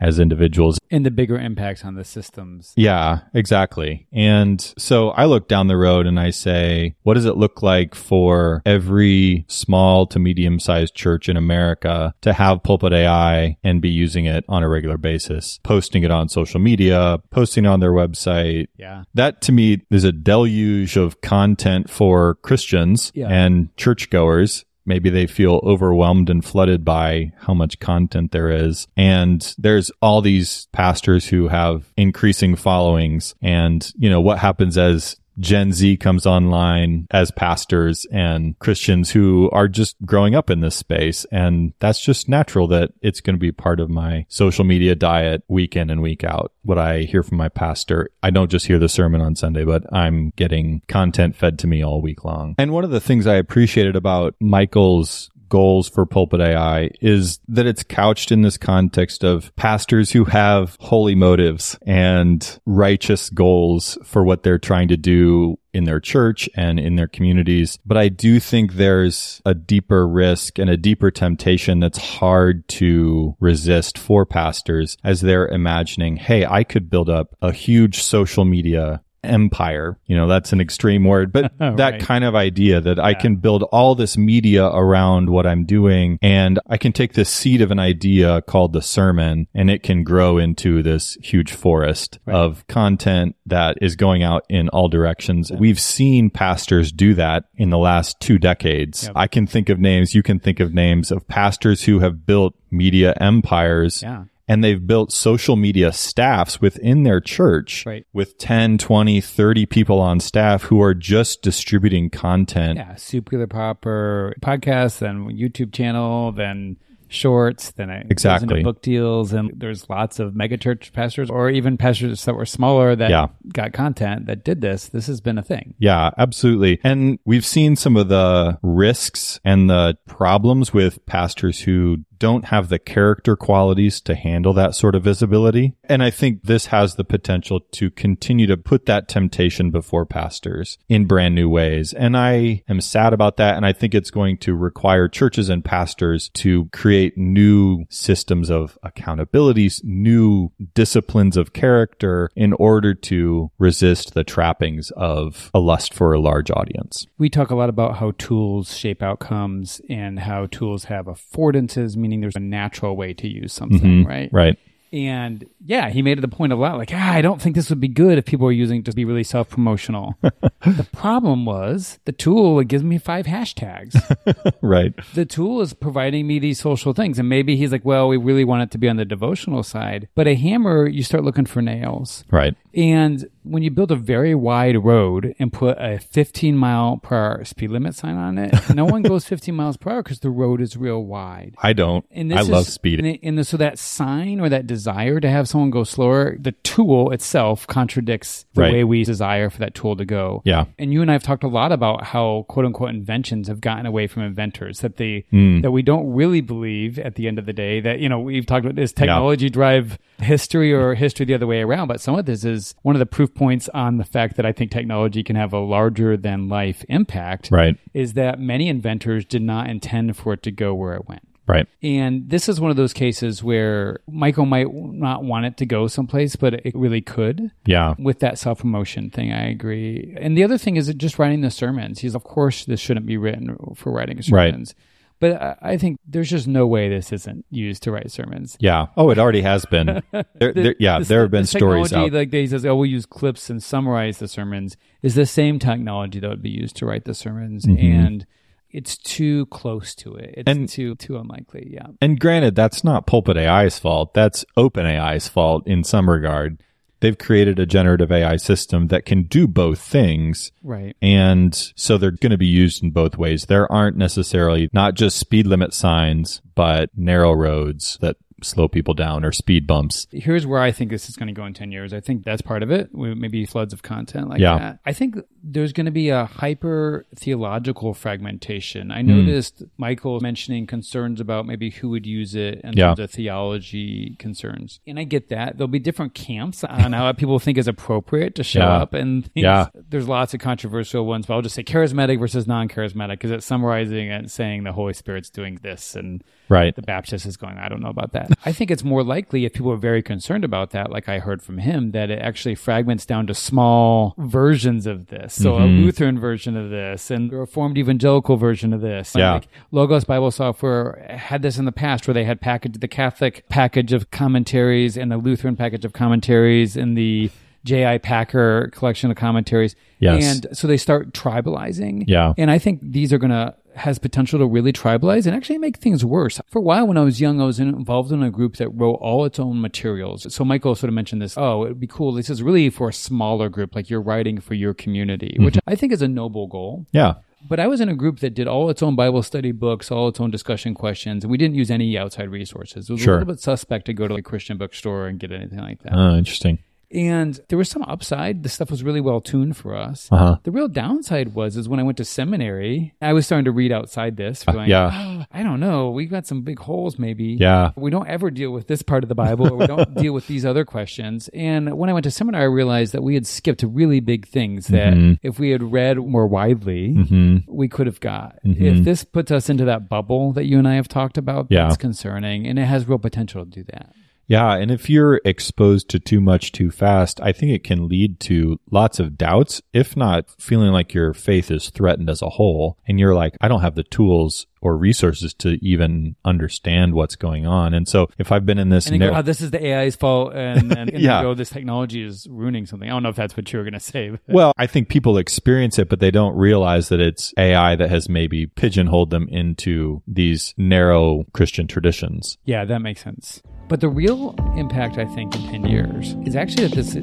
As individuals. And the bigger impacts on the systems. Yeah, exactly. And so I look down the road and I say, what does it look like for every small to medium sized church in America to have Pulpit AI and be using it on a regular basis, posting it on social media, posting on their website? Yeah. That to me is a deluge of content for Christians Yeah. and churchgoers maybe they feel overwhelmed and flooded by how much content there is. And there's all these pastors who have increasing followings. And, you know, what happens as Gen Z comes online as pastors and Christians who are just growing up in this space. And that's just natural that it's going to be part of my social media diet week in and week out. What I hear from my pastor, I don't just hear the sermon on Sunday, but I'm getting content fed to me all week long. And one of the things I appreciated about Michael's goals for Pulpit AI is that it's couched in this context of pastors who have holy motives and righteous goals for what they're trying to do in their church and in their communities. But I do think there's a deeper risk and a deeper temptation that's hard to resist for pastors as they're imagining, hey, I could build up a huge social media empire. You know, that's an extreme word, but oh, that kind of idea that I can build all this media around what I'm doing and I can take this seed of an idea called the sermon and it can grow into this huge forest of content that is going out in all directions. We've seen pastors do that in the last two decades. I can think of names, you can think of names of pastors who have built media empires Yeah. And they've built social media staffs within their church Right. with 10, 20, 30 people on staff who are just distributing content. Yeah. Super proper podcast, then YouTube channel, then shorts, then it goes Exactly. into book deals, and there's lots of megachurch pastors or even pastors that were smaller that Yeah. got content that did this. This has been a thing. Yeah, absolutely. And we've seen some of the risks and the problems with pastors who don't have the character qualities to handle that sort of visibility. And I think this has the potential to continue to put that temptation before pastors in brand new ways. And I am sad about that. And I think it's going to require churches and pastors to create new systems of accountabilities, new disciplines of character in order to resist the trappings of a lust for a large audience. We talk a lot about how tools shape outcomes and how tools have affordances, meaning there's a natural way to use something, mm-hmm. right? Right. And yeah, he made it the point a lot like, ah, I don't think this would be good if people were using it to be really self promotional. the problem was the tool it gives me five hashtags. Right. the tool is providing me these social things. And maybe he's like, well, we really want it to be on the devotional side. But a hammer, you start looking for nails. Right. And when you build a very wide road and put a 15 mile per hour speed limit sign on it, no one goes 15 miles per hour because the road is real wide. I don't. And this I is, love speed. And, and so that sign or that desire to have someone go slower, the tool itself contradicts the Right. way we desire for that tool to go. Yeah. And you and I have talked a lot about how quote unquote inventions have gotten away from inventors that they Hmm. that we don't really believe at the end of the day that you know we've talked about is technology drive history or history the other way around. But some of this is one of the proof points on the fact that I think technology can have a larger than life impact. Right. Is that many inventors did not intend for it to go where it went. Right. And this is one of those cases where Michael might not want it to go someplace, but it really could. Yeah. With that self promotion thing, I agree. And the other thing is just writing the sermons. He's, of course, this shouldn't be written for writing sermons. Right. But I- think there's just no way this isn't used to write sermons. Yeah. Oh, it already has been. There, there, yeah. This- there have been this stories technology, out. Like he says, oh, we'll use clips and summarize the sermons. Is the same technology that would be used to write the sermons, mm-hmm. and it's too close to it. It's. And- too too unlikely. Yeah. And granted, that's not Pulpit AI's fault. That's OpenAI's fault in some regard. They've created a generative AI system that can do both things. Right. And so they're going to be used in both ways. There aren't necessarily not just speed limit signs, but narrow roads that slow people down or speed bumps. here's where I think this is going to go in 10 years. I think that's part of it. Maybe floods of content like Yeah. that. I think there's going to be a hyper theological fragmentation. I noticed Michael mentioning concerns about maybe who would use it and Yeah. of theology concerns. And I get that. There'll be different camps on how people think is appropriate to show Yeah. up. And. Yeah. there's lots of controversial ones, but I'll just say charismatic versus non charismatic because it's summarizing and saying the Holy Spirit's doing this and Right. The Baptist is going, I don't know about that. I think it's more likely if people are very concerned about that, like I heard from him, that it actually fragments down to small versions of this. So a mm-hmm. Lutheran version of this and a Reformed evangelical version of this. Yeah. Like Logos Bible Software had this in the past where they had packaged the Catholic package of commentaries and the Lutheran package of commentaries and the J.I. Packer collection of commentaries. Yes. And so they start tribalizing. Yeah. And I think these are going to has potential to really tribalize and actually make things worse. For a while when I was young, I was involved in a group that wrote all its own materials. So Michael sort of mentioned this. Oh, it would be cool. This is really for a smaller group, like you're writing for your community, mm-hmm. which I think is a noble goal. Yeah. But I was in a group that did all its own Bible study books, all its own discussion questions, and we didn't use any outside resources. It was Sure. a little bit suspect to go to a Christian bookstore and get anything like that. Oh, interesting. And there was some upside. The stuff was really well tuned for us. Uh-huh. The real downside was is when I went to seminary, I was starting to read outside this, going, yeah. "Oh, I don't know, We've got some big holes maybe. Yeah. We don't ever deal with this part of the Bible or we don't deal with these other questions. And when I went to seminary, I realized that we had skipped to really big things that Mm-hmm. if we had read more widely, we could have got. Mm-hmm. If this puts us into that bubble that you and I have talked about, Yeah. that's concerning. And it has real potential to do that. Yeah, and if you're exposed to too much too fast, I think it can lead to lots of doubts, if not feeling like your faith is threatened as a whole. And you're like, I don't have the tools or resources to even understand what's going on. And so if I've been in this And go, narrow- oh, this is the AI's fault, and, and, and Yeah. go, this technology is ruining something. I don't know if that's what you were going to say. But Well, I think people experience it, but they don't realize that it's AI that has maybe pigeonholed them into these narrow Christian traditions. yeah, that makes sense. But the real impact, I think, in 10 years is actually that this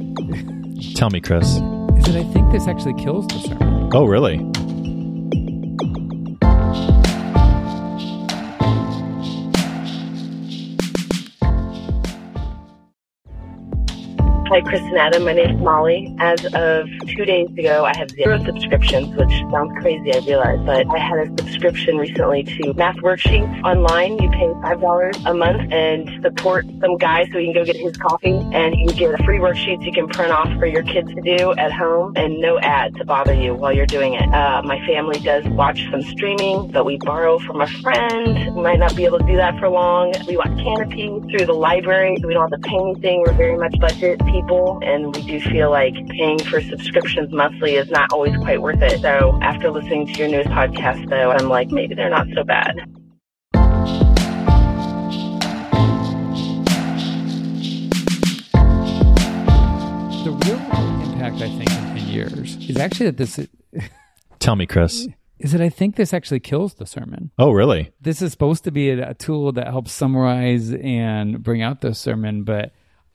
Tell me, Chris. Is that I think this actually kills the sermon. Oh, really? Hi, Chris and Adam. My name is Molly. As of two days ago, I have zero subscriptions, which sounds crazy, I realize, but I had a subscription recently to Math Worksheets online. You pay $5 a month and support some guy so he can go get his coffee, and you get free worksheets you can print off for your kids to do at home and no ad to bother you while you're doing it. Uh, my family does watch some streaming, but we borrow from a friend. We might not be able to do that for long. We watch Kanopy through the library, so we don't have to pay anything. We're very much budget people, and we do feel like paying for subscriptions monthly is not always quite worth it. So after listening to your newest podcast, though, I'm like, maybe they're not so bad. The real impact, I think, in 10 years is actually that this Tell me, Chris. is that I think this actually kills the sermon. Oh, really? This is supposed to be a, a tool that helps summarize and bring out the sermon, but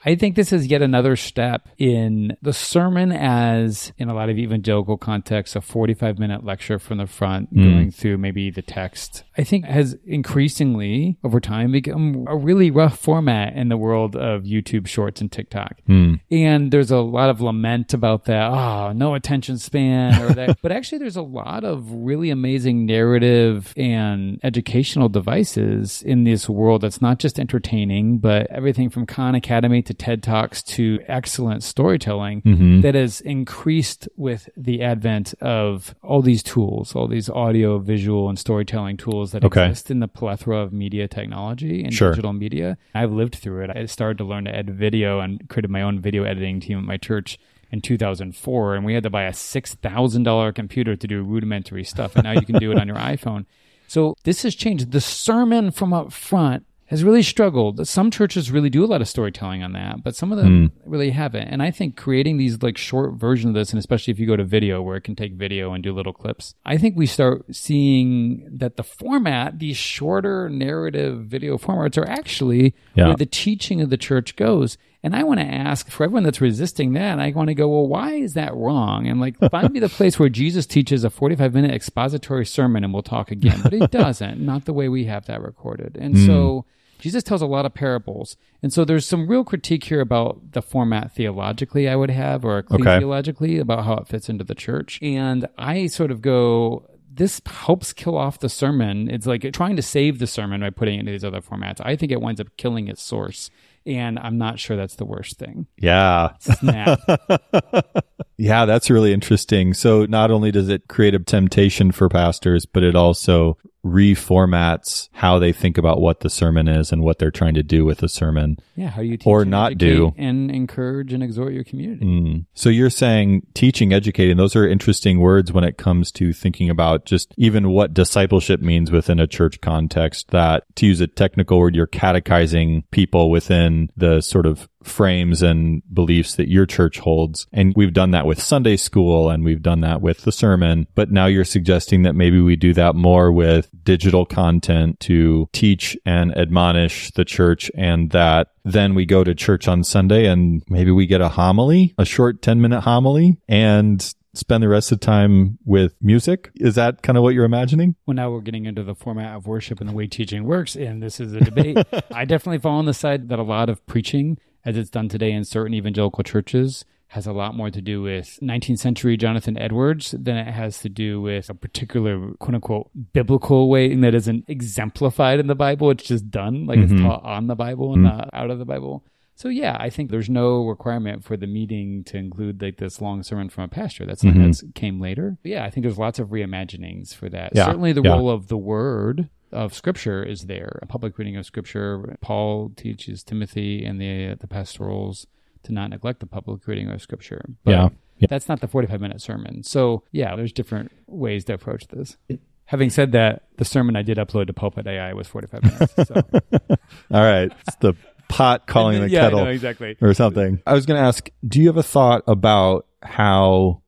I think this is yet another step in the sermon as in a lot of evangelical contexts, a 45 minute lecture from the front hmm. going through maybe the text. I think has increasingly over time become a really rough format in the world of YouTube shorts and TikTok. Hmm. And there's a lot of lament about that. Oh, no attention span or that. but actually there's a lot of really amazing narrative and educational devices in this world that's not just entertaining, but everything from Khan Academy to TED Talks to excellent storytelling mm-hmm. that has increased with the advent of all these tools, all these audio, visual, and storytelling tools that Okay. exist in the plethora of media technology and Sure. digital media. I've lived through it. I started to learn to edit video and created my own video editing team at my church in 2004 and we had to buy a $6,000 computer to do rudimentary stuff and now you can do it on your iPhone. So this has changed. The sermon from up front has really struggled. Some churches really do a lot of storytelling on that, but some of them hmm. really haven't. And I think creating these like short versions of this, and especially if you go to video where it can take video and do little clips, I think we start seeing that the format, these shorter narrative video formats are actually Yeah. where the teaching of the church goes. And I want to ask for everyone that's resisting that, I want to go, well, why is that wrong? And like, find me the place where Jesus teaches a 45 minute expository sermon and we'll talk again. But he doesn't, not the way we have that recorded. And hmm. so Jesus tells a lot of parables. And so there's some real critique here about the format theologically, I would have, or ecclesiologically, about how it fits into the church. And I sort of go, this helps kill off the sermon. It's like trying to save the sermon by putting it into these other formats. I think it winds up killing its source. And I'm not sure that's the worst thing. Yeah. Snap. Yeah, that's really interesting. So not only does it create a temptation for pastors, but it also reformats how they think about what the sermon is and what they're trying to do with the sermon. Yeah, how you teach Or not do. and encourage and exhort your community. Mm. So you're saying teaching, educating, those are interesting words when it comes to thinking about just even what discipleship means within a church context that to use a technical word, you're catechizing people within the sort of frames and beliefs that your church holds. And we've done that with Sunday school and we've done that with the sermon. But now you're suggesting that maybe we do that more with digital content to teach and admonish the church and that then we go to church on Sunday and maybe we get a homily, a short 10 minute homily and spend the rest of the time with music. Is that kind of what you're imagining? Well, now we're getting into the format of worship and the way teaching works, and this is a debate. I definitely fall on the side that a lot of preaching, as it's done today in certain evangelical churches, has a lot more to do with 19th century Jonathan Edwards than it has to do with a particular quote unquote biblical way that isn't exemplified in the Bible. It's just done, like Mhm. it's taught on the Bible and not out of the Bible. So yeah, I think there's no requirement for the meeting to include like this long sermon from a pastor. That's Mhm. that came later. But yeah, I think there's lots of reimaginings for that. Yeah, Certainly, the yeah. role of the word of Scripture is there. A public reading of Scripture. Paul teaches Timothy and the the pastorals to not neglect the public reading of Scripture. But Yeah, yeah. that's not the 45 minute sermon. So yeah, there's different ways to approach this. Having said that, the sermon I did upload to Pulpit AI was 45 minutes. So. All right. It's the pot calling the yeah, kettle. no, exactly. or something. I was going to ask, do you have a thought about how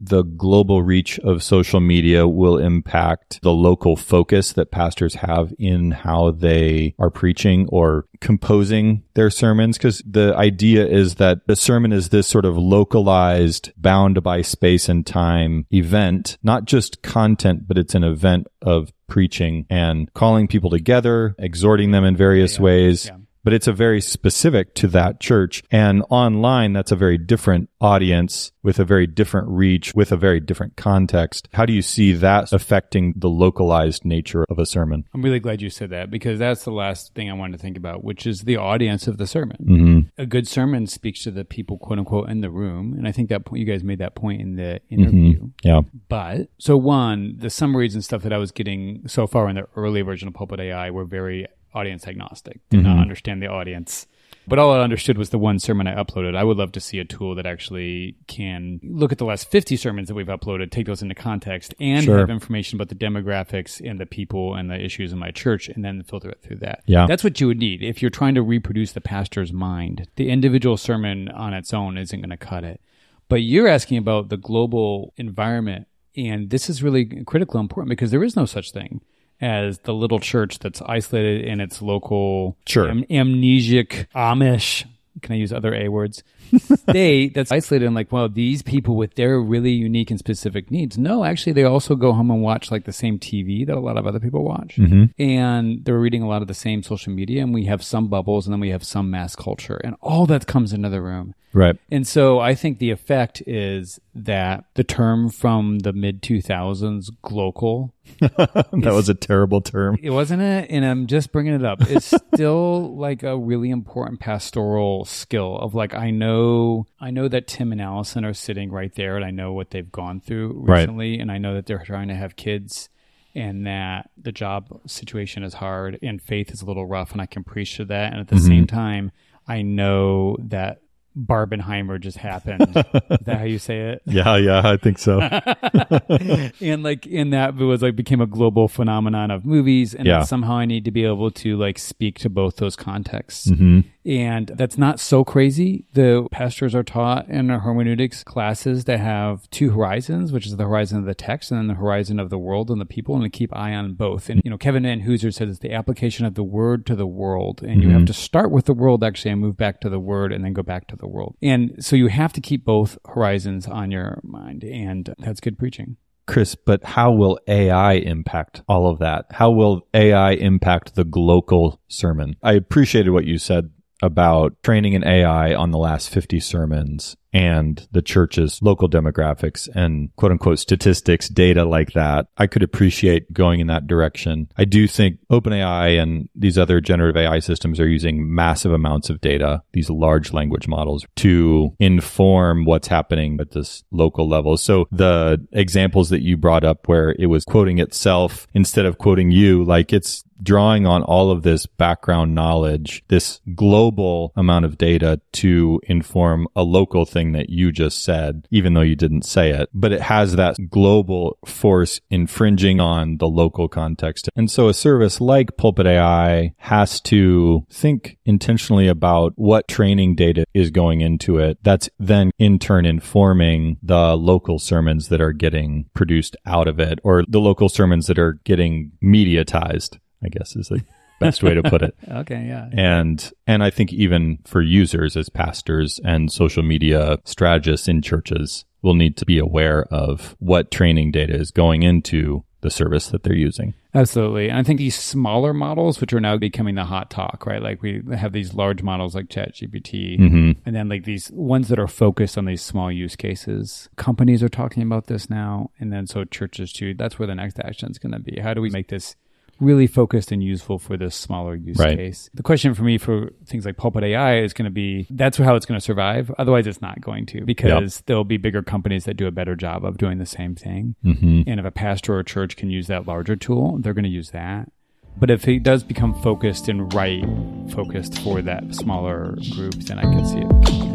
the global reach of social media will impact the local focus that pastors have in how they are preaching or composing their sermons? Because the idea is that the sermon is this sort of localized, bound by space and time event, not just content, but it's an event of preaching and calling people together, exhorting them in various Yeah. ways Yeah. But it's a very specific to that church. And online, that's a very different audience with a very different reach, with a very different context. How do you see that affecting the localized nature of a sermon? I'm really glad you said that because that's the last thing I wanted to think about, which is the audience of the sermon. Mm-hmm. A good sermon speaks to the people, quote unquote, in the room. And I think that point, you guys made that point in the interview. Yeah. But so one, the summaries and stuff that I was getting so far in the early version of Pulpit AI were very audience agnostic. Did not mm-hmm. understand the audience. But all I understood was the one sermon I uploaded. I would love to see a tool that actually can look at the last 50 sermons that we've uploaded, take those into context, and Sure. have information about the demographics and the people and the issues in my church, and then filter it through that. Yeah. That's what you would need. If you're trying to reproduce the pastor's mind, the individual sermon on its own isn't going to cut it. But you're asking about the global environment, and this is really critical and important because there is no such thing as the little church that's isolated in its local Sure. am- amnesic Amish. Can I use other A words? State that's isolated and like, well, these people with their really unique and specific needs. No, actually, they also go home and watch like the same TV that a lot of other people watch, mm-hmm. and they're reading a lot of the same social media. And we have some bubbles, and then we have some mass culture, and all that comes into the room. Right. And so I think the effect is that the term from the mid 2000s, glocal, that was a terrible term. it wasn't it, and I'm just bringing it up. It's still like a really important pastoral skill of like I know I know that Tim and Allison are sitting right there, and I know what they've gone through Right. recently, and I know that they're trying to have kids, and that the job situation is hard, and faith is a little rough, and I can preach to that, and at the mm-hmm. same time, I know that Barbenheimer just happened. is that how you say it? Yeah, yeah, I think so. and like in that it was like became a global phenomenon of movies and Yeah. somehow i need to be able to like speak to both those contexts hmm and that's not so crazy the pastors are taught in our hermeneutics classes to have two horizons which is the horizon of the text and then the horizon of the world and the people and to keep eye on both and you know Kevin Vanhoozer says it's the application of the word to the world and you have to start with the world actually and move back to the word and then go back to the world and so you have to keep both horizons on your mind and that's good preaching Chris, but how will AI impact all of that? How will AI impact the local sermon? I appreciated what you said about training an AI on the last 50 sermons and the church's local demographics and quote unquote statistics, data like that, I could appreciate going in that direction. I do think OpenAI and these other generative AI systems are using massive amounts of data, these large language models to inform what's happening at this local level. So the examples that you brought up where it was quoting itself instead of quoting you, like it's drawing on all of this background knowledge, this global amount of data to inform a local thing that you just said, even though you didn't say it. But it has that global force infringing on the local context. And so a service like Pulpit AI has to think intentionally about what training data is going into it. That's then in turn informing the local sermons that are getting produced out of it or the local sermons that are getting mediatized. I guess is the best way to put it. Okay, yeah. And and I think even for users as pastors and social media strategists in churches will need to be aware of what training data is going into the service that they're using. Absolutely. And I think these smaller models, which are now becoming the hot talk, right? Like we have these large models like ChatGPT, Mm-hmm. and then like these ones that are focused on these small use cases. Companies are talking about this now, and then so churches too. That's where the next action is going to be. How do we make this really focused and useful for this smaller use Right. case? The question for me for things like Pulpit AI is going to be that's how it's going to survive. Otherwise, it's not going to because there'll be bigger companies that do a better job of doing the same thing. Mm-hmm. And if a pastor or a church can use that larger tool, they're going to use that. But if it does become focused and right focused for that smaller group, then I can see it.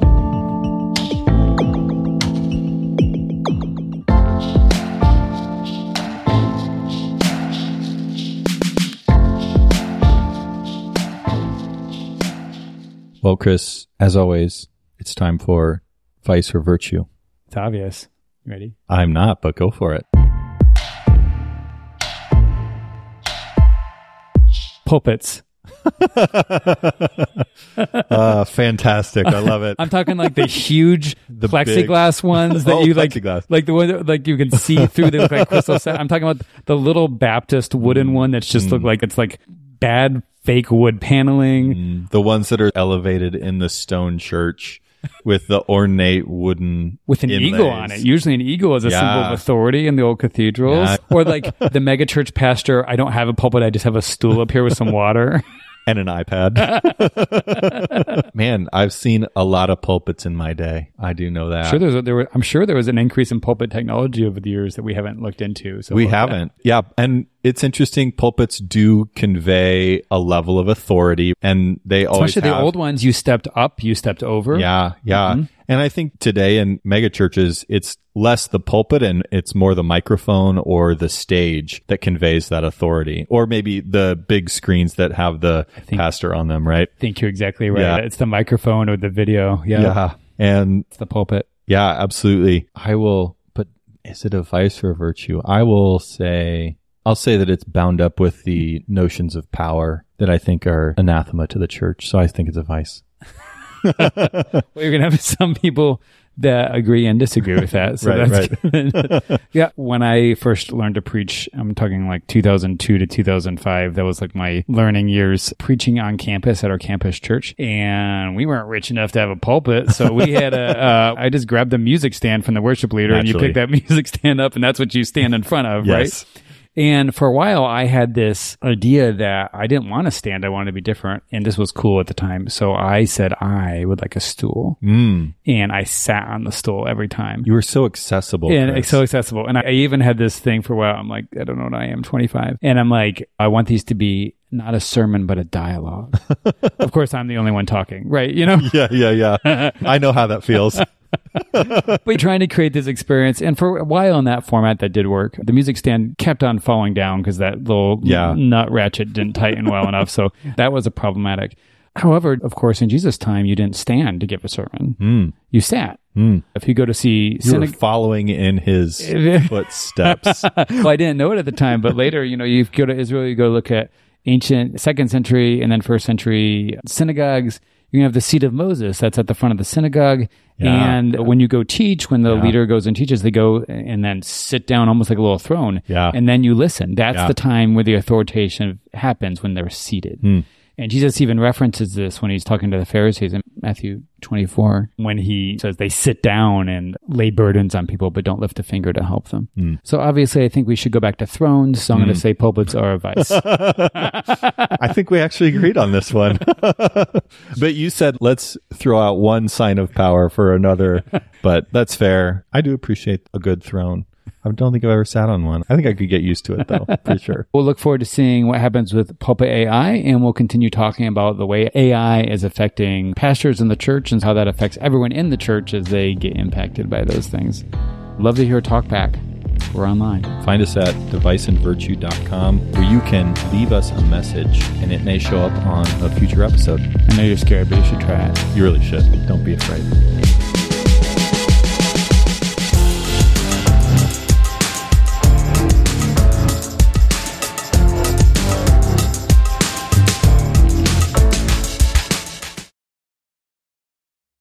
Well, Chris, as always, it's time for vice or virtue. It's obvious. You ready? I'm not, but go for it. Pulpits. uh, fantastic. I love it. I'm talking like the huge The plexiglass ones that Oh, you like, plexiglass. like the one that, like you can see through the like crystal set. I'm talking about the little Baptist wooden one that's just Mm. look like it's like bad fake wood paneling. Mm, the ones that are elevated in the stone church with the ornate wooden with an eagle on it. Usually, an eagle is a symbol of authority in the old cathedrals, Yeah. or like the megachurch pastor. I don't have a pulpit; I just have a stool up here with some water. and an iPad. Man, I've seen a lot of pulpits in my day. I do know that. sure, there's a, there. Were, I'm sure there was an increase in pulpit technology over the years that we haven't looked into. So we haven't. Yeah. And it's interesting. Pulpits do convey a level of authority and they always especially the old ones. You stepped up, you stepped over. Yeah. Yeah. Mm-hmm. And I think today in mega churches, it's less the pulpit and it's more the microphone or the stage that conveys that authority or maybe the big screens that have the think- pastor on them. Right. I think you're exactly right. Yeah. It's the microphone or the video. Yeah, And it's the pulpit. Yeah, absolutely. I will, but is it a vice or a virtue? I will say, I'll say that it's bound up with the notions of power that I think are anathema to the church. So I think it's a vice. Well, you're gonna have some people that agree and disagree with that. So Right, that's good. yeah. When I first learned to preach, I'm talking like 2002 to 2005. That was like my learning years preaching on campus at our campus church. And we weren't rich enough to have a pulpit. So we had a, uh, I just grabbed the music stand from the worship leader and you pick that music stand up and that's what you stand in front of, Yes. right? And for a while, I had this idea that I didn't want to stand. I wanted to be different. And this was cool at the time. So I said I would like a stool. Mm, And I sat on the stool every time. you were so accessible. and Chris. so accessible. And I even had this thing for a while. I'm like, I don't know what I am, 25. And I'm like, I want these to be not a sermon, but a dialogue. of course, I'm the only one talking, right? You know? yeah, yeah, yeah. I know how that feels. But trying to create this experience. And for a while in that format, that did work. The music stand kept on falling down because that little Yeah. nut ratchet didn't tighten well enough. So that was a problematic. However, of course, in Jesus' time, you didn't stand to give a sermon. Mm, You sat. mm. If you go to see You were synagogue, following in his footsteps. well, I didn't know it at the time, but later, you know, you go to Israel, you go look at ancient second century and then first century synagogues. You have the seat of Moses that's at the front of the synagogue. Yeah. And when you go teach, when the Yeah. leader goes and teaches, they go and then sit down almost like a little throne. Yeah. And then you listen. That's Yeah. the time where the authoritation happens when they're seated. Hmm. And Jesus even references this when he's talking to the Pharisees in Matthew 24 when he says they sit down and lay burdens on people but don't lift a finger to help them. Mm. So obviously I think we should go back to thrones. So I'm going to say pulpits are a vice. I think we actually agreed on this one. but you said let's throw out one sign of power for another, but that's fair. I do appreciate a good throne. I don't think I've ever sat on one. I think I could get used to it though, for sure. We'll look forward to seeing what happens with Pulpit AI, and we'll continue talking about the way AI is affecting pastors in the church and how that affects everyone in the church as they get impacted by those things. Love to hear talk back. We're online. Find us at deviceandvirtue.com where you can leave us a message and it may show up on a future episode. I know you're scared, but you should try it. You really should. Don't be afraid.